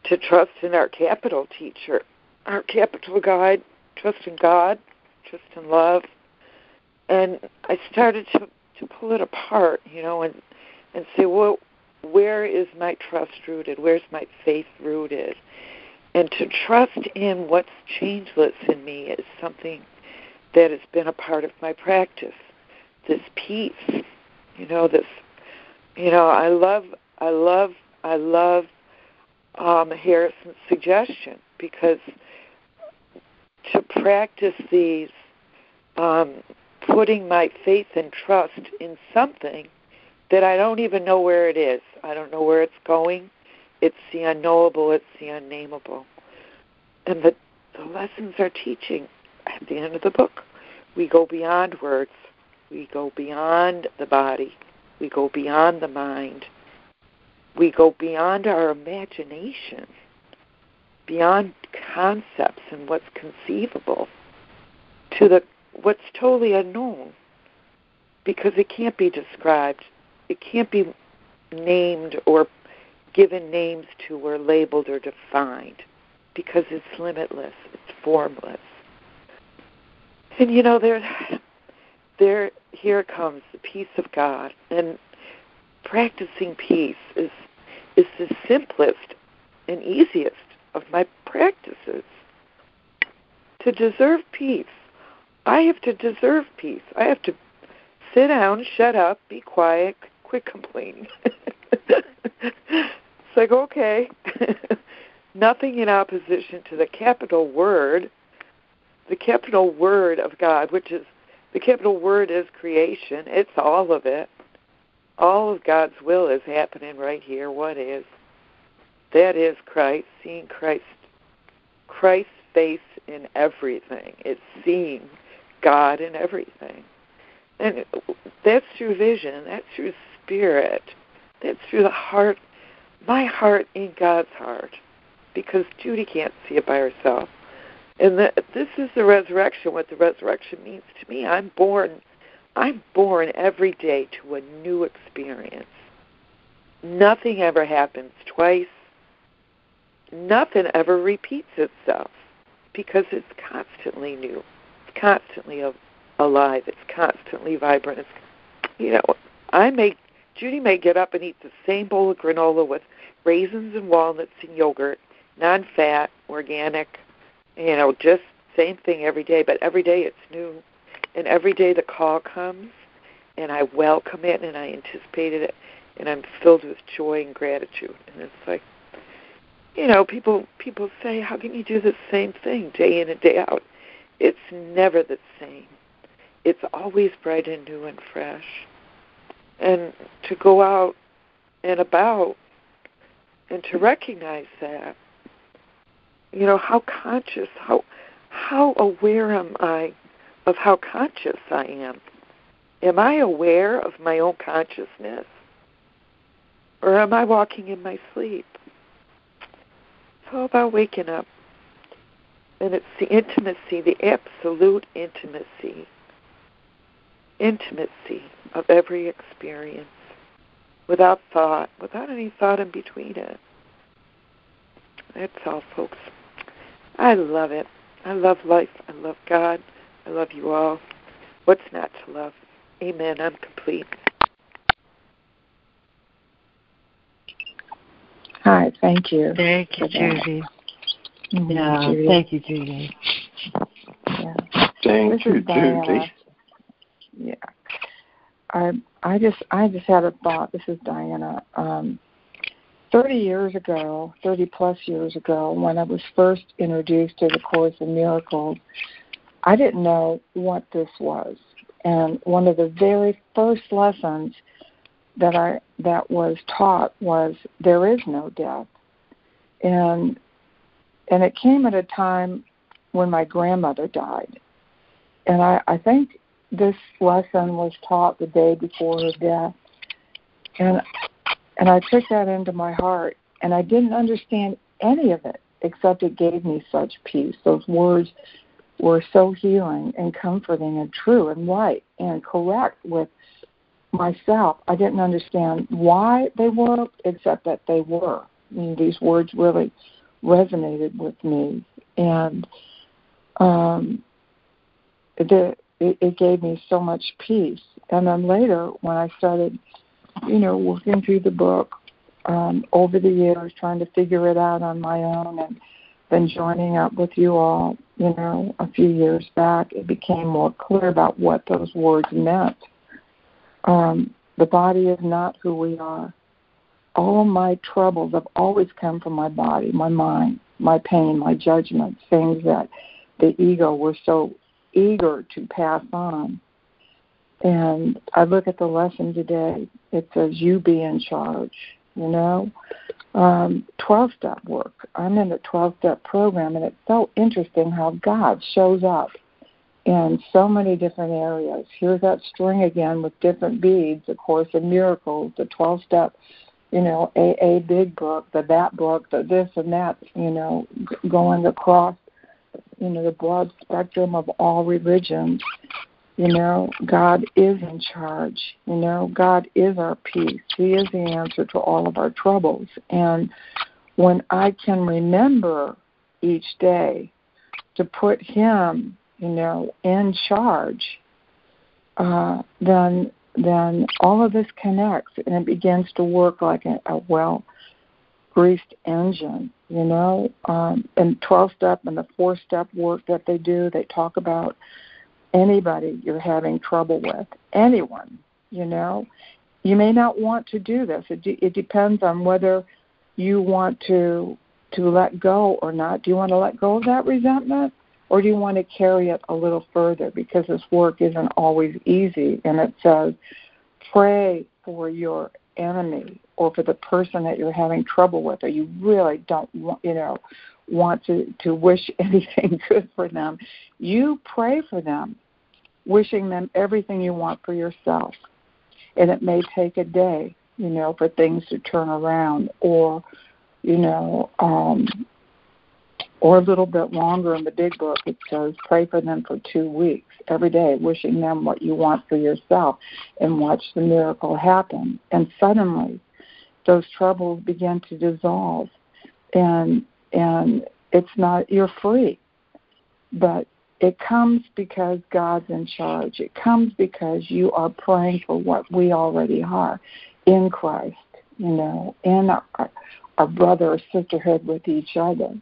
to trust in our capital teacher, our capital guide, trust in God, trust in love. And I started to to pull it apart, you know, and and say, well, where is my trust rooted? Where's my faith rooted? And to trust in what's changeless in me is something that has been a part of my practice. This peace, you know, this, you know, I love, I love, I love um, Harrison's suggestion because to practice these, um, putting my faith and trust in something that I don't even know where it is. I don't know where it's going. It's the unknowable, it's the unnameable. And the, the lessons are teaching at the end of the book. We go beyond words. We go beyond the body. We go beyond the mind. We go beyond our imagination, beyond concepts and what's conceivable to the what's totally unknown because it can't be described. It can't be named or given names to or labeled or defined because it's limitless, it's formless. And you know, there, there, here comes the peace of God, and practicing peace is is the simplest and easiest of my practices. To deserve peace, I have to deserve peace. I have to sit down, shut up, be quiet, quit complaining. [LAUGHS] it's like okay, [LAUGHS] nothing in opposition to the capital word the capital word of God, which is the capital word is creation. It's all of it. All of God's will is happening right here. What is? That is Christ, seeing Christ, Christ's face in everything. It's seeing God in everything. And that's through vision, that's through spirit, that's through the heart, my heart in God's heart. Because Judy can't see it by herself. And the, this is the resurrection, what the resurrection means to me. I'm born I'm born every day to a new experience. Nothing ever happens twice. Nothing ever repeats itself because it's constantly new. Constantly alive. It's constantly vibrant. It's, you know, I may Judy may get up and eat the same bowl of granola with raisins and walnuts and yogurt, non-fat, organic, you know, just same thing every day, but every day it's new. And every day the call comes and I welcome it and I anticipated it and I'm filled with joy and gratitude. And it's like you know, people people say, How can you do the same thing day in and day out? It's never the same. It's always bright and new and fresh. And to go out and about and to recognize that you know how conscious how how aware am i of how conscious i am am i aware of my own consciousness or am i walking in my sleep it's all about waking up and it's the intimacy the absolute intimacy intimacy of every experience without thought without any thought in between it that's all folks I love it. I love life. I love God. I love you all. What's not to love? Amen. I'm complete. Hi, thank you. Thank you, Judy. Yeah, Judy. thank you, Judy. Yeah. Thank This you, Diana. Judy. Yeah. I I just I just had a thought. This is Diana. Um, Thirty years ago, thirty plus years ago, when I was first introduced to the Course in Miracles, I didn't know what this was. And one of the very first lessons that I that was taught was there is no death. And and it came at a time when my grandmother died. And I, I think this lesson was taught the day before her death. And and I took that into my heart and I didn't understand any of it except it gave me such peace. Those words were so healing and comforting and true and right and correct with myself. I didn't understand why they were except that they were. I mean, these words really resonated with me and um the it, it gave me so much peace. And then later when I started you know, working through the book um, over the years, trying to figure it out on my own, and then joining up with you all, you know, a few years back, it became more clear about what those words meant. Um, the body is not who we are. All my troubles have always come from my body, my mind, my pain, my judgments, things that the ego was so eager to pass on. And I look at the lesson today. It says, You be in charge, you know? Um, 12 step work. I'm in the 12 step program, and it's so interesting how God shows up in so many different areas. Here's that string again with different beads, A Course in Miracles, the 12 step, you know, AA Big Book, the that book, the this and that, you know, going across, you know, the broad spectrum of all religions. You know, God is in charge. You know, God is our peace. He is the answer to all of our troubles. And when I can remember each day to put Him, you know, in charge, uh, then then all of this connects and it begins to work like a, a well greased engine. You know, um, and twelve step and the four step work that they do, they talk about anybody you're having trouble with, anyone, you know. You may not want to do this. It, de- it depends on whether you want to to let go or not. Do you want to let go of that resentment or do you want to carry it a little further because this work isn't always easy and it says pray for your enemy or for the person that you're having trouble with or you really don't want you know want to to wish [LAUGHS] anything good for them you pray for them wishing them everything you want for yourself. And it may take a day, you know, for things to turn around or, you know, um, or a little bit longer in the big book it says pray for them for two weeks every day wishing them what you want for yourself and watch the miracle happen and suddenly those troubles begin to dissolve and and it's not you're free but it comes because God's in charge. It comes because you are praying for what we already are in Christ, you know, in our, our brother or sisterhood with each other.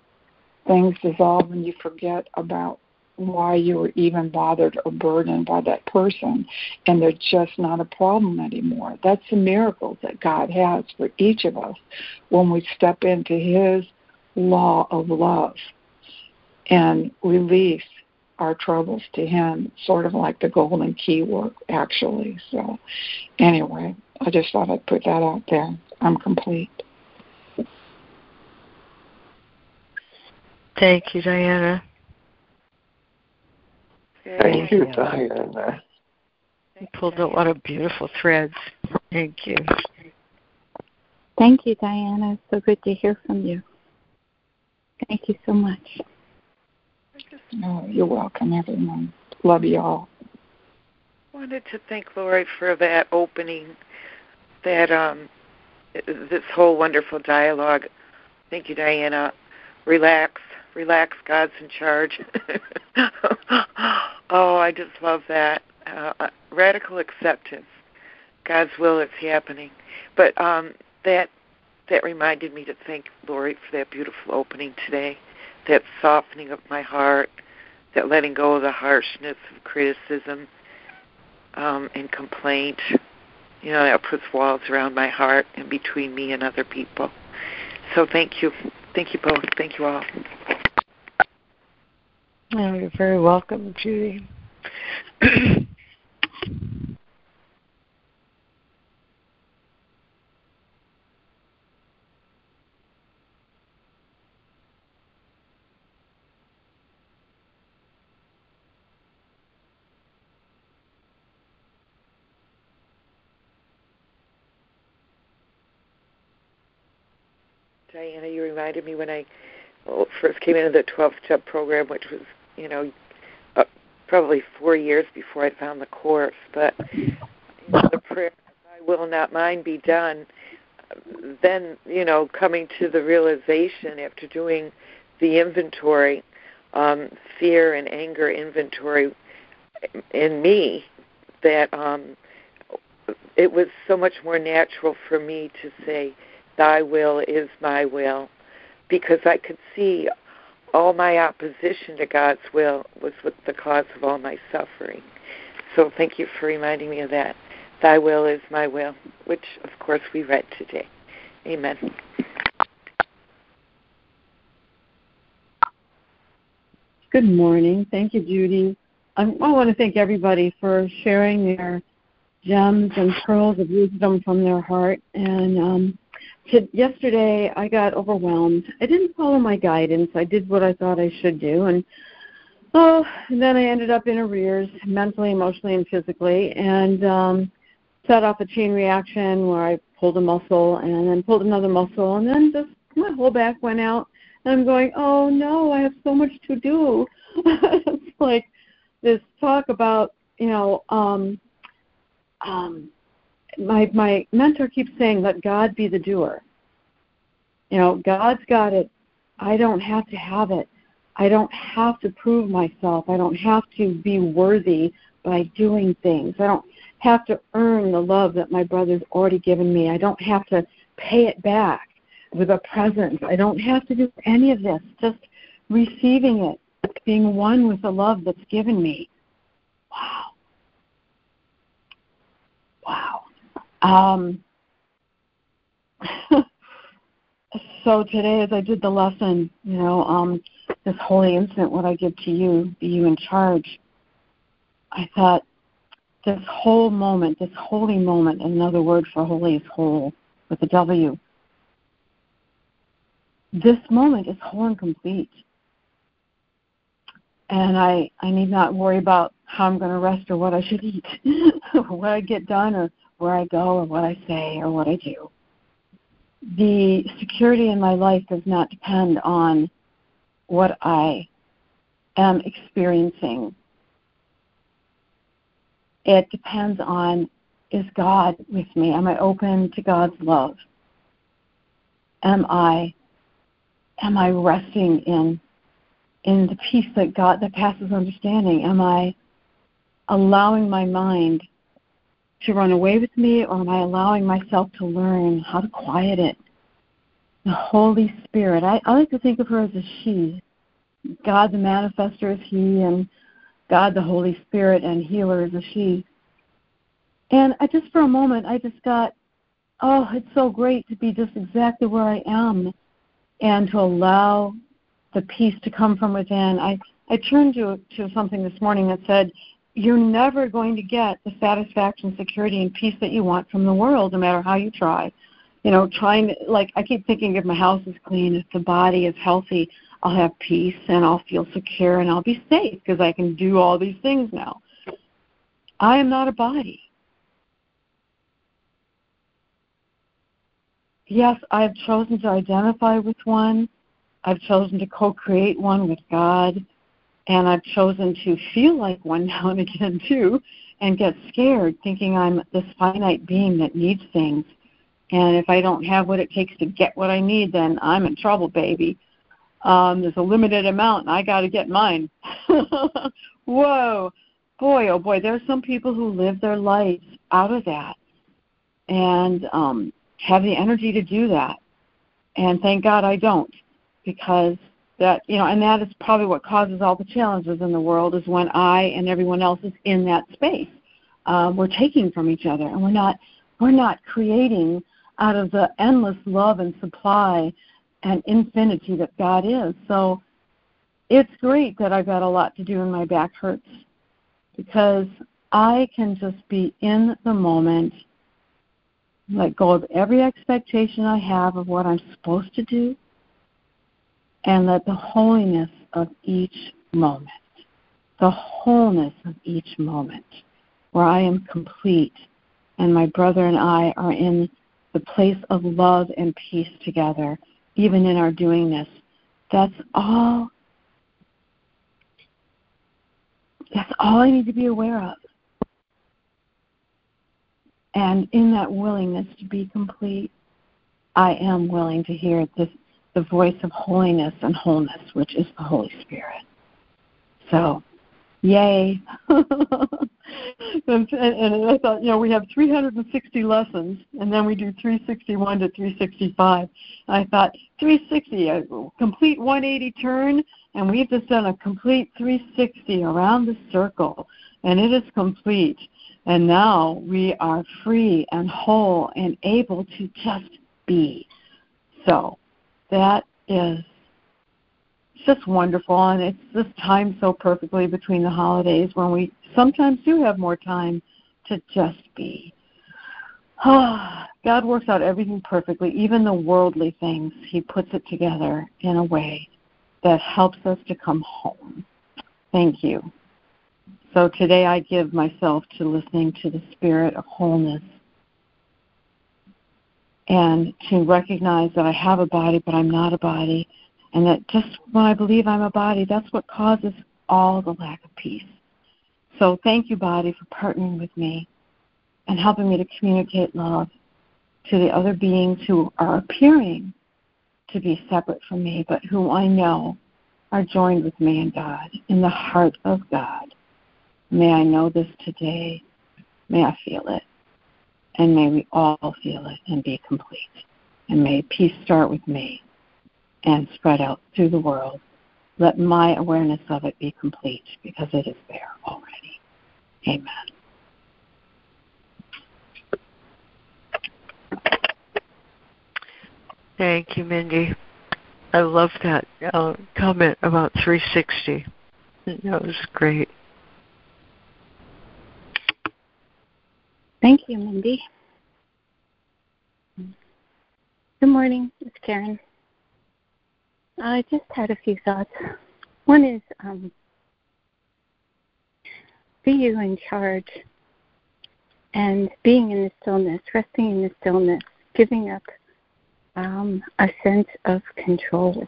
Things dissolve and you forget about why you were even bothered or burdened by that person, and they're just not a problem anymore. That's the miracles that God has for each of us when we step into His law of love and release our troubles to him, sort of like the golden key work, actually. So, anyway, I just thought I'd put that out there. I'm complete. Thank you, Diana. Thank you, Diana. You pulled a lot of beautiful threads. Thank you. Thank you, Diana. It's so good to hear from you. Thank you so much. Oh, you're welcome, everyone. Love you all. wanted to thank Laurie for that opening, that um, this whole wonderful dialogue. Thank you, Diana. Relax, relax. God's in charge. [LAUGHS] oh, I just love that. Uh, radical acceptance. God's will is happening. But um, that that reminded me to thank Laurie for that beautiful opening today, that softening of my heart, that letting go of the harshness of criticism um, and complaint. You know, that puts walls around my heart and between me and other people. So thank you. Thank you both. Thank you all. You're very welcome, Judy. Diana, you reminded me when I first came into the 12 step program, which was, you know, uh, probably four years before I found the course. But you know, the prayer, "I will not mine be done," then you know, coming to the realization after doing the inventory, um, fear and anger inventory in me, that um, it was so much more natural for me to say Thy will is my will, because I could see all my opposition to God's will was the cause of all my suffering. So thank you for reminding me of that. Thy will is my will, which of course we read today. Amen. Good morning. Thank you, Judy. I want to thank everybody for sharing their gems and pearls of wisdom from their heart. And um, to, yesterday I got overwhelmed. I didn't follow my guidance. I did what I thought I should do, and oh, and then I ended up in arrears, mentally, emotionally, and physically, and um, set off a chain reaction where I pulled a muscle and then pulled another muscle, and then just my whole back went out. And I'm going, oh no, I have so much to do. [LAUGHS] it's like this talk about, you know, um, um, my my mentor keeps saying, "Let God be the doer." You know, God's got it. I don't have to have it. I don't have to prove myself. I don't have to be worthy by doing things. I don't have to earn the love that my brother's already given me. I don't have to pay it back with a present. I don't have to do any of this. Just receiving it, being one with the love that's given me. Wow. Wow. Um, [LAUGHS] so today, as I did the lesson, you know, um, this holy instant, what I give to you, be you in charge. I thought this whole moment, this holy moment, another word for holy is whole with a W. This moment is whole and complete. And I, I need not worry about how I'm going to rest or what I should eat, [LAUGHS] what I get done or where I go or what I say or what I do. The security in my life does not depend on what I am experiencing. It depends on is God with me? Am I open to God's love? Am I am I resting in in the peace that God that passes understanding? Am I allowing my mind to run away with me, or am I allowing myself to learn how to quiet it? The Holy Spirit. I, I like to think of her as a she. God the manifester is he, and God the Holy Spirit and healer is a she. And I just for a moment, I just got, oh, it's so great to be just exactly where I am, and to allow the peace to come from within. I I turned to to something this morning that said, you're never going to get the satisfaction, security, and peace that you want from the world, no matter how you try. You know, trying to, like I keep thinking if my house is clean, if the body is healthy, I'll have peace and I'll feel secure and I'll be safe because I can do all these things now. I am not a body. Yes, I've chosen to identify with one. I've chosen to co create one with God and I've chosen to feel like one [LAUGHS] now and again too, and get scared thinking I'm this finite being that needs things. And if I don't have what it takes to get what I need, then I'm in trouble, baby. Um, there's a limited amount, and I got to get mine. [LAUGHS] Whoa! boy, oh boy, there are some people who live their lives out of that and um, have the energy to do that. And thank God I don't, because that you know, and that is probably what causes all the challenges in the world is when I and everyone else is in that space. Um, we're taking from each other, and we're not we're not creating out of the endless love and supply and infinity that God is. So it's great that I've got a lot to do and my back hurts because I can just be in the moment, let go of every expectation I have of what I'm supposed to do, and let the holiness of each moment, the wholeness of each moment, where I am complete and my brother and I are in the place of love and peace together, even in our doing this. That's all That's all I need to be aware of. And in that willingness to be complete, I am willing to hear this, the voice of holiness and wholeness, which is the Holy Spirit. So, yay. [LAUGHS] and, and, I thought, you know, we have 360 lessons, and then we do 361 to 365. I thought, 360, a complete 180 turn, and we've just done a complete 360 around the circle, and it is complete. And now we are free and whole and able to just be. So that is just wonderful, and it's this time so perfectly between the holidays when we sometimes do have more time to just be. oh, [SIGHS] God works out everything perfectly, even the worldly things. He puts it together in a way that helps us to come home. Thank you. So today I give myself to listening to the spirit of wholeness and to recognize that I have a body, but I'm not a body, and that just when I believe I'm a body, that's what causes all the lack of peace. So thank you, body, for partnering with me and helping me to communicate love to the other beings who are appearing to be separate from me, but who I know are joined with me in God, in the heart of God. May I know this today. May I feel it. And may we all feel it and be complete. And may peace start with me and spread out through the world. Let my awareness of it be complete because it is there already. Amen. Thank you, Mindy. I love that uh, comment about 360. That was great. Thank you, Mindy. Good morning, it's Karen. I just had a few thoughts. One is um, be you in charge and being in the stillness, resting in the stillness, giving up um, a sense of control.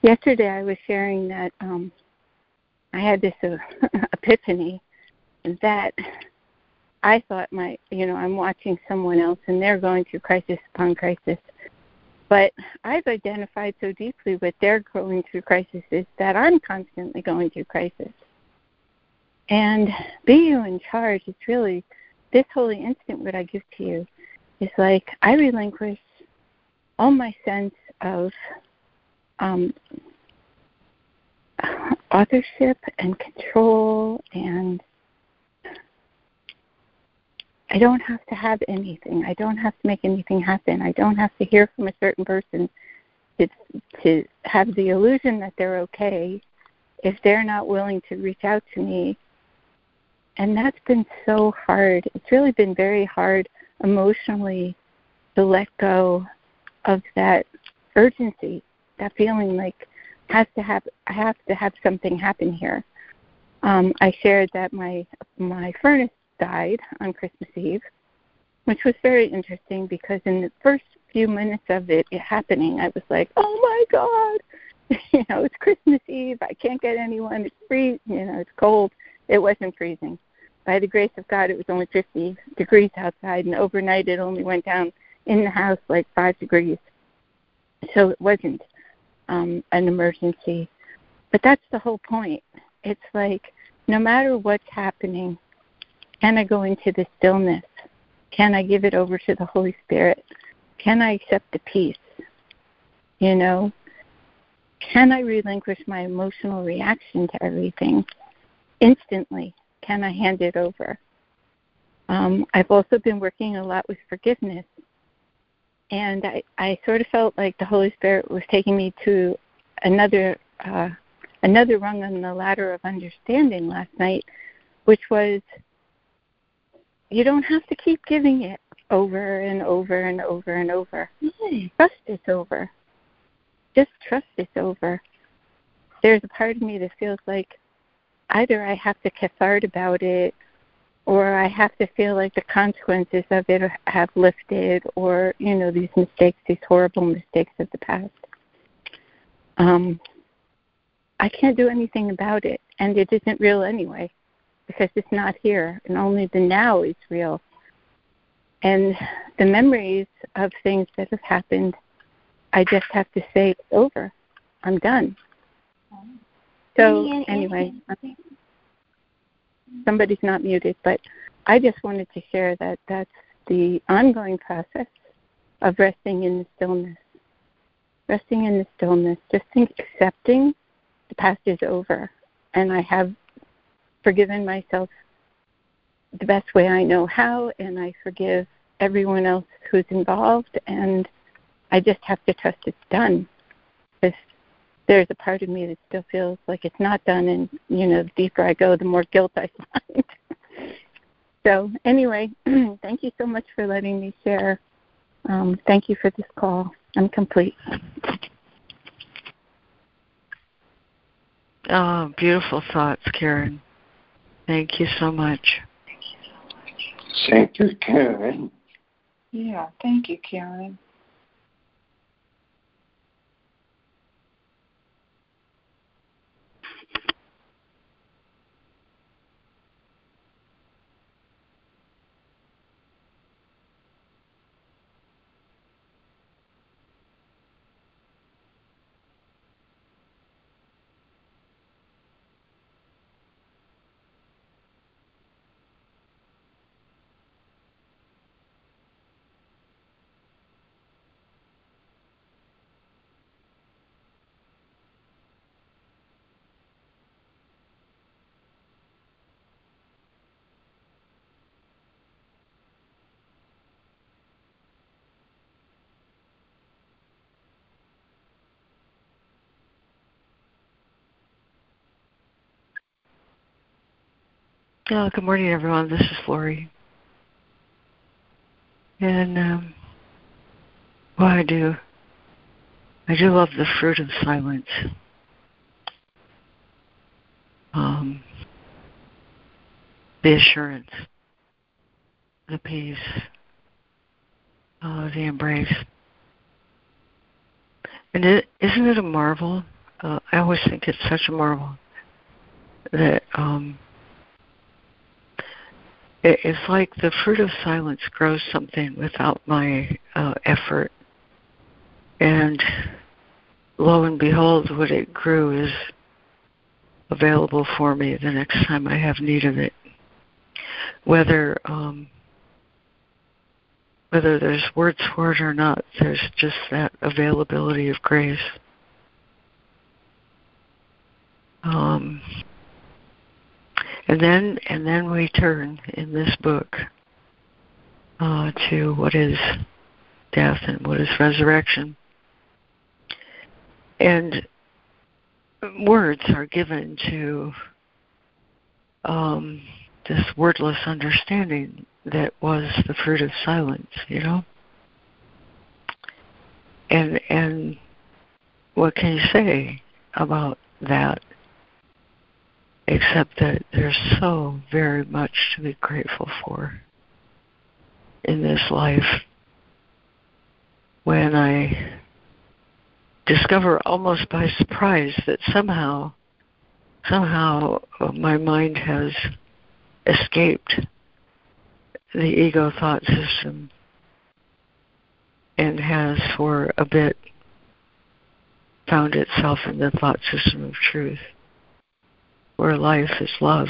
Yesterday, I was sharing that um, I had this uh, [LAUGHS] epiphany that I thought my, you know, I'm watching someone else and they're going through crisis upon crisis. But I've identified so deeply with their going through crises that I'm constantly going through crisis. And be you in charge, it's really this holy instant what I give to you is like I relinquish all my sense of um, authorship and control and I don't have to have anything. I don't have to make anything happen. I don't have to hear from a certain person to to have the illusion that they're okay if they're not willing to reach out to me. And that's been so hard. It's really been very hard emotionally to let go of that urgency, that feeling like has to have I have to have something happen here. Um, I shared that my my furnace died on Christmas Eve, which was very interesting because in the first few minutes of it, happening, I was like, "Oh my God!" [LAUGHS] you know, it's Christmas Eve. I can't get anyone. It's free. You know, it's cold. It wasn't freezing. By the grace of God, it was only 50 degrees outside, and overnight it only went down in the house like five degrees. So it wasn't um, an emergency. But that's the whole point. It's like no matter what's happening, can I go into the stillness? Can I give it over to the Holy Spirit? Can I accept the peace? You know, can I relinquish my emotional reaction to everything instantly? Can I hand it over? Um, I've also been working a lot with forgiveness. And I, I sort of felt like the Holy Spirit was taking me to another uh, another rung on the ladder of understanding last night, which was you don't have to keep giving it over and over and over and over. Trust it's over. Just trust it's over. There's a part of me that feels like either I have to cathart about it or I have to feel like the consequences of it have lifted or, you know, these mistakes, these horrible mistakes of the past. Um, I can't do anything about it, and it isn't real anyway because it's not here, and only the now is real. And the memories of things that have happened, I just have to say it's over. I'm done. So anyway, somebody's not muted, but I just wanted to share that that's the ongoing process of resting in the stillness. Resting in the stillness, just accepting the past is over and I have forgiven myself the best way I know how and I forgive everyone else who's involved and I just have to trust it's done. Because there's a part of me that still feels like it's not done and you know, the deeper I go the more guilt I [LAUGHS] find. so anyway, [CLEARS THROAT] thank you so much for letting me share. Um, thank you for this call. I'm complete. Oh, beautiful thoughts, Karen. Thank you so much. Thank you, Karen. Yeah, thank you, Karen. Good morning, everyone. This is Laurie. And um, well, I do. I do love the fruit of silence. Um, the assurance, the peace, uh, the embrace. And is isn't it a marvel? Uh, I always think it's such a marvel that um, it's like the fruit of silence grows something without my uh, effort. And lo and behold, what it grew is available for me the next time I have need of it. Whether um, whether there's words for it or not, there's just that availability of grace. Um, and then and then we turn in this book uh, to what is death and what is resurrection. And words are given to um, this wordless understanding that was the fruit of silence, you know? And and what can you say about that? Except that there's so very much to be grateful for in this life. When I discover almost by surprise that somehow somehow my mind has escaped the ego thought system and has for a bit found itself in the thought system of truth where life is love.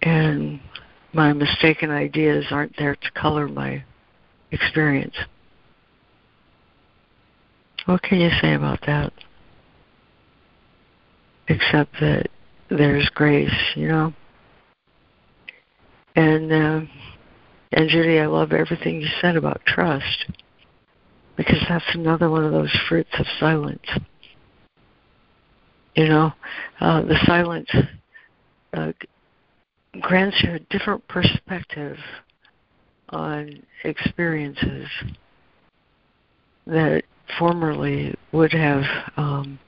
And my mistaken ideas aren't there to color my experience. What can you say about that? Except that there's grace, you know? And uh, and Judy, I love everything you said about trust because that's another one of those fruits of silence. You know, uh, the silence uh, grants you a different perspective on experiences that formerly would have um,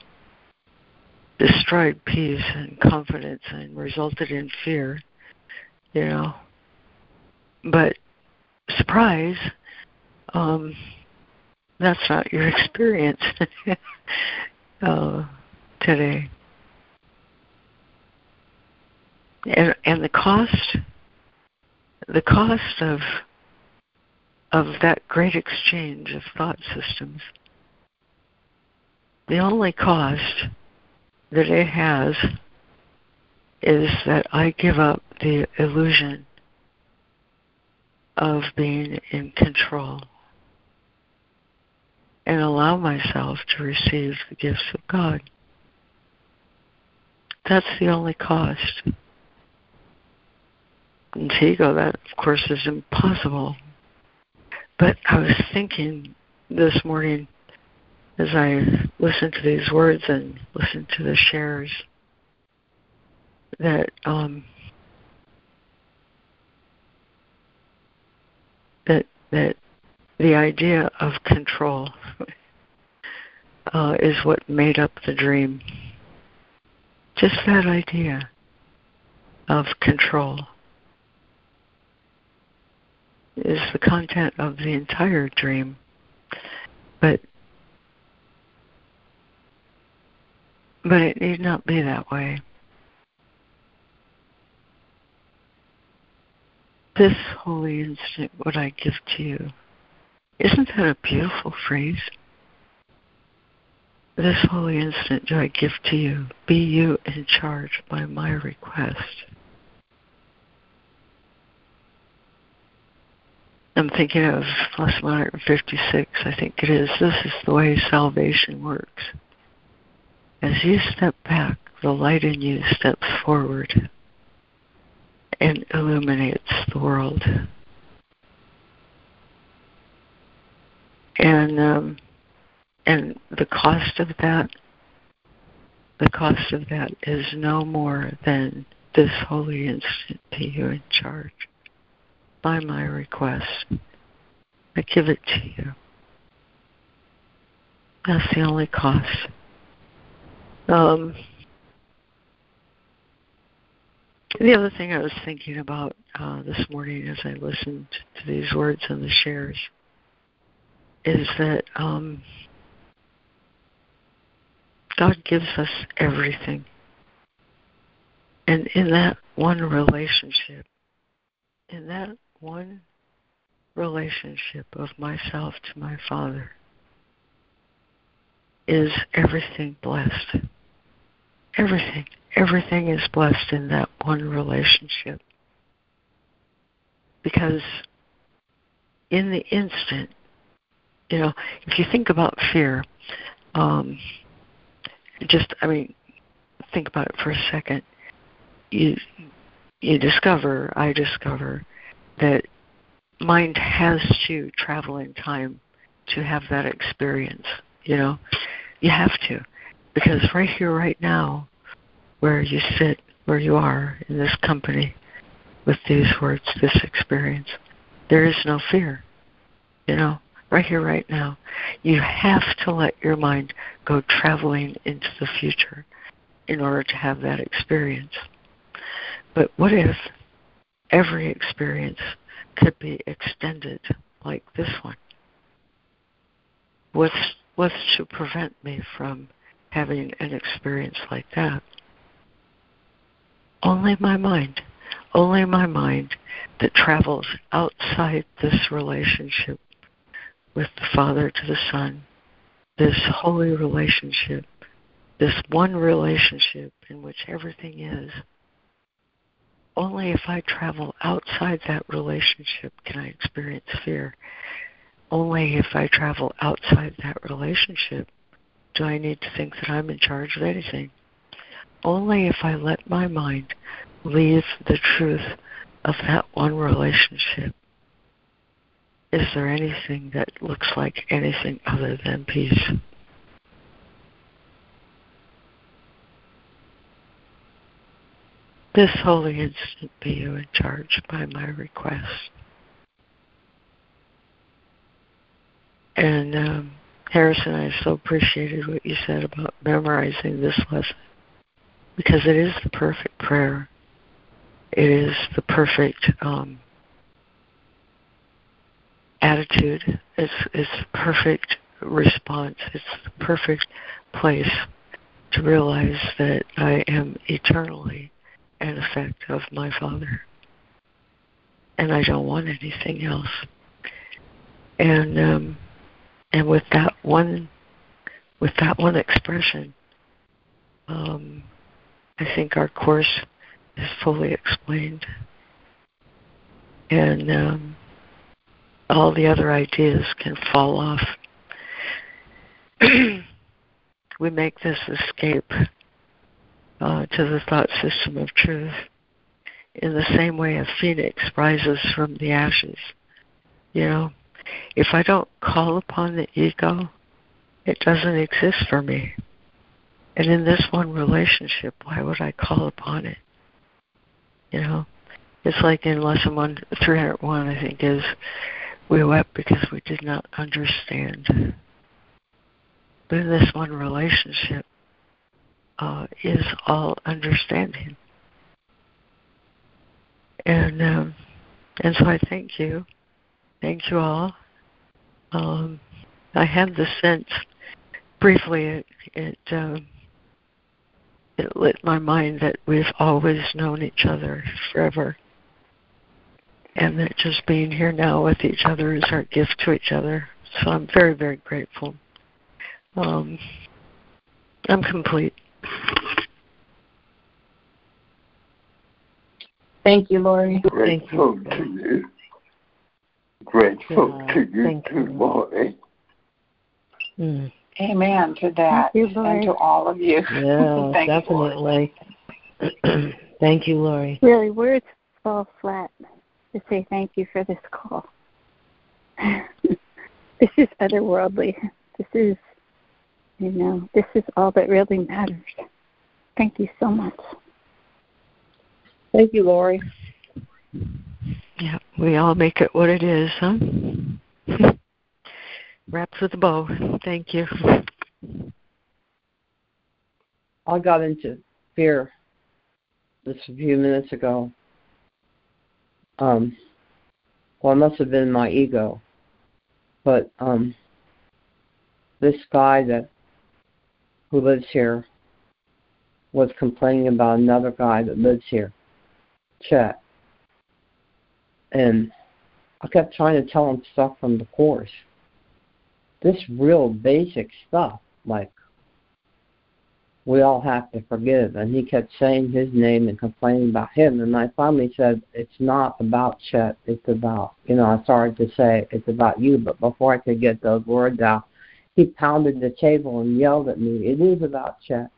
destroyed peace and confidence and resulted in fear, you know. But surprise, um, that's not your [LAUGHS] experience [LAUGHS] uh, today. And, and the cost, the cost of of that great exchange of thought systems, the only cost that it has is that I give up the illusion of being in control and allow myself to receive the gifts of God. That's the only cost. And to ego, that of course is impossible. But I was thinking this morning as I listened to these words and listened to the shares that um, that that the idea of control [LAUGHS] uh, is what made up the dream. Just that idea of control is the content of the entire dream. But but it need not be that way. This holy instant what I give to you. Isn't that a beautiful phrase? This holy instant do I give to you. Be you in charge by my request. I'm thinking of lesson 156, I think it is. This is the way salvation works. As you step back, the light in you steps forward and illuminates the world. And um, and the cost of that, the cost of that is no more than this holy instant to you in charge. By my request, I give it to you. That's the only cost. Um, the other thing I was thinking about uh, this morning as I listened to these words and the shares is that um, God gives us everything. And in that one relationship, in that one relationship of myself to my Father, is everything blessed. Everything. Everything is blessed in that one relationship. Because in the instant, you know, if you think about fear, um, just, I mean, think about it for a second. You, you discover, I discover, that mind has to travel in time to have that experience, you know? You have to. Because right here, right now, where you sit, where you are in this company with these words, this experience, there is no fear. You know, right here, right now. You have to let your mind go traveling into the future in order to have that experience. But what if every experience could be extended like this one? What's what's to prevent me from having an experience like that? Only my mind. Only my mind that travels outside this relationship with the Father to the Son, this holy relationship this one relationship in which everything is, only if I travel outside that relationship can I experience fear. Only if I travel outside that relationship do I need to think that I'm in charge of anything. Only if I let my mind leave the truth of that one relationship is there anything that looks like anything other than peace. This holy instant be you in charge by my request. And um, Harrison, I so appreciated what you said about memorizing this lesson because it is the perfect prayer. It is the perfect um, attitude. It's the perfect response. It's the perfect place to realize that I am eternally an effect of my Father. And I don't want anything else. And um, and with that one with that one expression, um, I think our course is fully explained. And um, all the other ideas can fall off. [CLEARS THROAT] we make this escape uh, to the thought system of truth in the same way a phoenix rises from the ashes. You know, if I don't call upon the ego, it doesn't exist for me. And in this one relationship, why would I call upon it? You know, it's like in lesson one, 301, I think, is we wept because we did not understand. But in this one relationship, uh, is all understanding. And um, and so I thank you, thank you all. Um, I have the sense, briefly, it it, um, it lit my mind that we've always known each other forever, and that just being here now with each other is our gift to each other. So I'm very very grateful. Um, I'm complete. Thank you, Laurie. Grateful Thank you. to you. Grateful Yeah, to you thank too, you. Laurie. Mm. Amen to that. Thank you, and to all of you. Yeah, [LAUGHS] Thank you, definitely. [CLEARS THROAT] thank you, Laurie. Really, words fall flat to say thank you for this call. [LAUGHS] this is otherworldly. This is, you know, this is all that really matters. Thank you so much. Thank you, Laurie. Yeah, we all make it what it is, huh? [LAUGHS] Wraps with a bow. Thank you. I got into fear just a few minutes ago. Um, well, it must have been my ego, but um, this guy that who lives here was complaining about another guy that lives here, Chet, and I kept trying to tell him stuff from the course. This real basic stuff, like we all have to forgive. And he kept saying his name and complaining about him. And I finally said, It's not about Chet. It's about, you know, I started to say, It's about you. But before I could get those words out, he pounded the table and yelled at me, It is about Chet.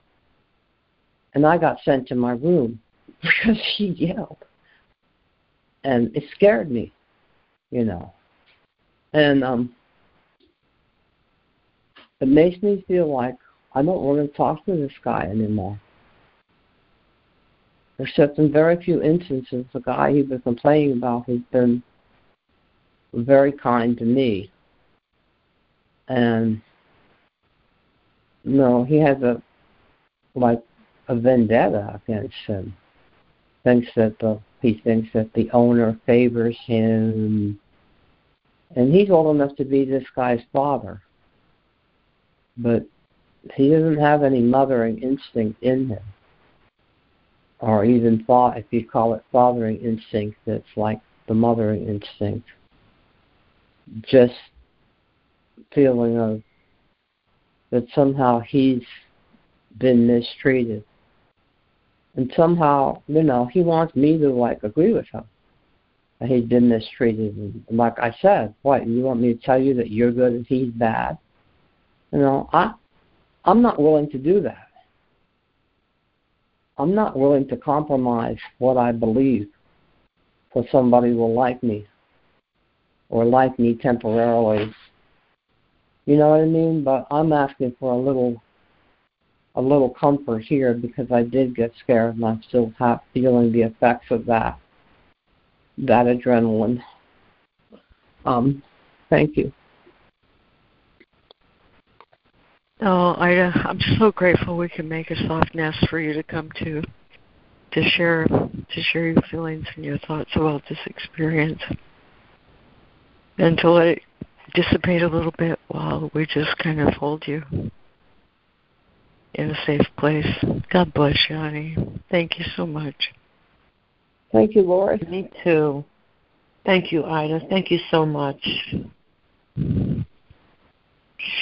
And I got sent to my room [LAUGHS] because he yelled. And it scared me, you know. And um it makes me feel like I don't want to talk to this guy anymore. Except in very few instances, the guy he was complaining about has been very kind to me. And no, he has a like a vendetta against him. Thinks that the he thinks that the owner favors him and he's old enough to be this guy's father. But he doesn't have any mothering instinct in him. Or even thought if you call it fathering instinct that's like the mothering instinct. Just feeling of that somehow he's been mistreated. And somehow, you know, he wants me to like agree with him that he's been mistreated. And like I said, what you want me to tell you that you're good and he's bad? You know, I I'm not willing to do that. I'm not willing to compromise what I believe for somebody will like me or like me temporarily. You know what I mean? But I'm asking for a little a little comfort here because I did get scared and I'm still have, feeling the effects of that that adrenaline. Um, thank you. Oh, Ida, uh, I'm so grateful we can make a soft nest for you to come to to share to share your feelings and your thoughts about this experience. And to let it dissipate a little bit while we just kind of hold you in a safe place. God bless you, honey. Thank you so much. Thank you, Laura. Me too. Thank you, Ida. Thank you so much.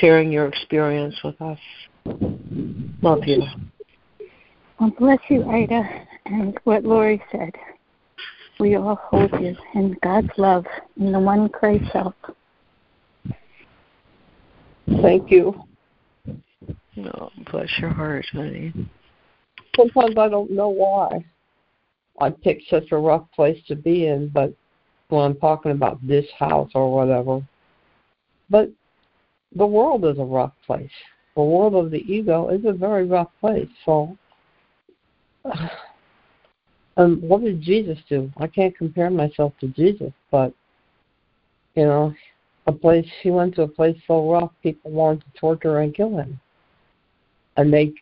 Sharing your experience with us. Love you. Well, bless you, Ida. And what Laurie said, we all hold you in God's love in the one Christ self. Thank you. No, bless your heart, honey. Sometimes I don't know why I picked such a rough place to be in, but when I'm talking about this house or whatever. But the world is a rough place. The world of the ego is a very rough place. So, [SIGHS] um, what did Jesus do? I can't compare myself to Jesus, but you know, a place he went to a place so rough, people wanted to torture and kill him, and they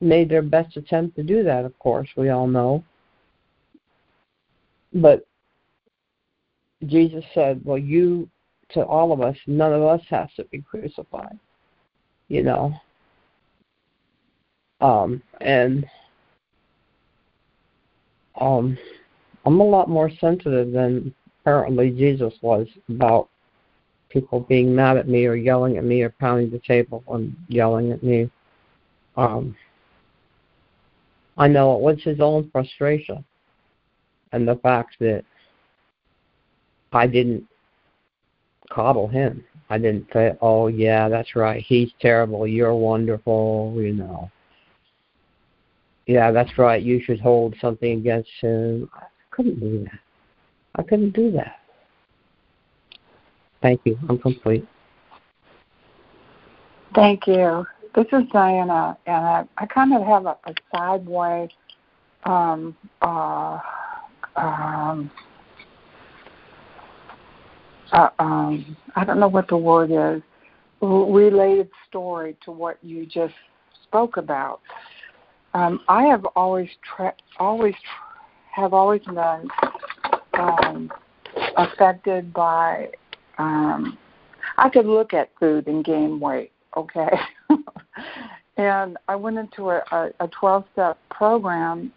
made their best attempt to do that. Of course, we all know. But Jesus said, "Well, you to all of us, none of us has to be crucified." You know. Um, and um, I'm a lot more sensitive than apparently Jesus was about people being mad at me or yelling at me or pounding the table and yelling at me. Um, I know it was his own frustration and the fact that I didn't coddle him. I didn't say, "Oh yeah, that's right. He's terrible. You're wonderful." You know. Yeah, that's right. You should hold something against him. I couldn't do that. I couldn't do that. Thank you. I'm complete. Thank you. This is Diana, and I, I kind of have a, a sideway, um, uh, um, uh, um, I don't know what the word is, related story to what you just spoke about. Um, I have always tra- always tra- have always been um, affected by um, I could look at food and gain weight, okay? [LAUGHS] and I went into a, a 12 step program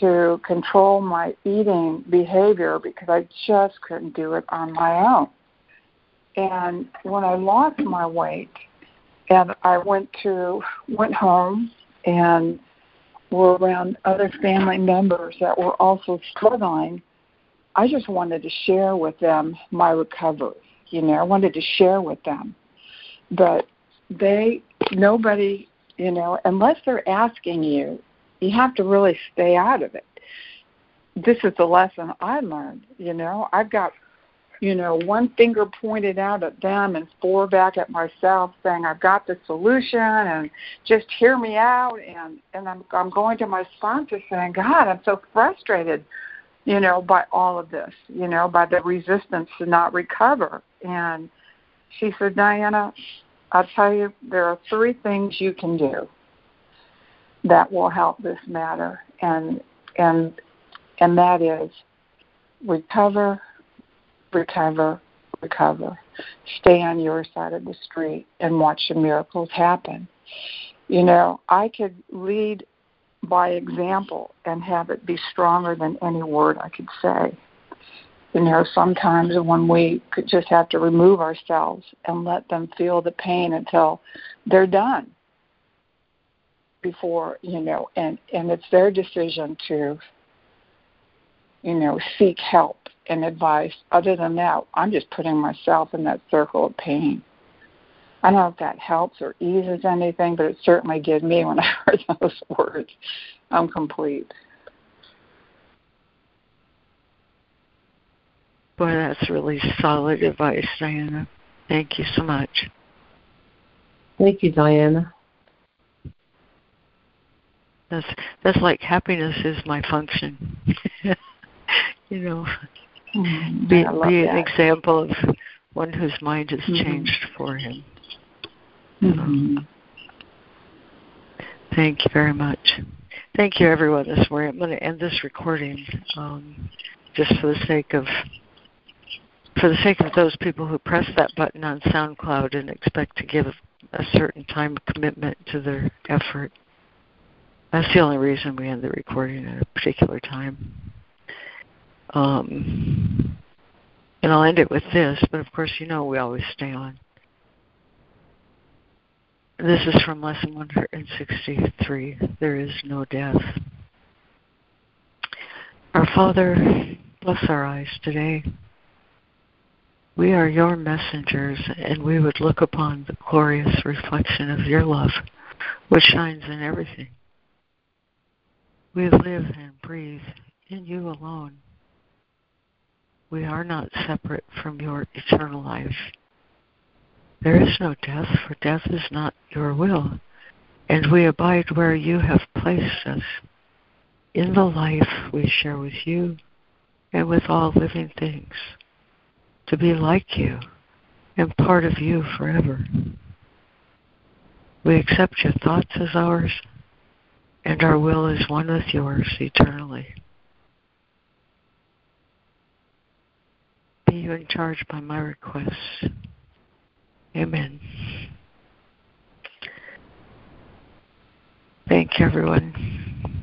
to control my eating behavior because I just couldn't do it on my own. And when I lost my weight, and I went to went home and were around other family members that were also struggling, I just wanted to share with them my recovery. You know, I wanted to share with them. But they, nobody, you know, unless they're asking you, you have to really stay out of it. This is the lesson I learned. You know, I've got, you know, one finger pointed out at them and four back at myself, saying I've got the solution and just hear me out. And and I'm I'm going to my sponsor saying, God, I'm so frustrated you know, by all of this, you know, by the resistance to not recover. And she said, Diana, I'll tell you, there are three things you can do that will help this matter, and and and that is recover, recover, recover. Stay on your side of the street and watch the miracles happen. You know, I could lead by example and have it be stronger than any word I could say. You know, sometimes when we could just have to remove ourselves and let them feel the pain until they're done. Before you know and and it's their decision to you know seek help and advice. Other than that i'm just putting myself in that circle of pain. I don't know if that helps or eases anything but it certainly did me when [LAUGHS] i heard those words. I'm complete. Boy that's really solid advice diana. Thank you so much. Thank you diana that's that's like happiness is my function. [LAUGHS] you know, mm, be, be an example of one whose mind has mm-hmm. changed for him. Mm-hmm. thank you very much. Thank you, everyone, this morning. I'm going to end this recording um, just for the sake of for the sake of those people who press that button on SoundCloud and expect to give a certain time commitment to their effort. That's the only reason we end the recording at a particular time. Um, and I'll end it with this, but of course, you know we always stay on. This is from lesson 163 There is no death. Our Father, bless our eyes today. We are your messengers, and we would look upon the glorious reflection of your love, which shines in everything. We live and breathe in you alone. We are not separate from your eternal life. There is no death, for death is not your will, and we abide where you have placed us, in the life we share with you and with all living things, to be like you and part of you forever. We accept your thoughts as ours and our will is one with yours eternally. Be you in charge by my requests. Amen. Thank you, everyone.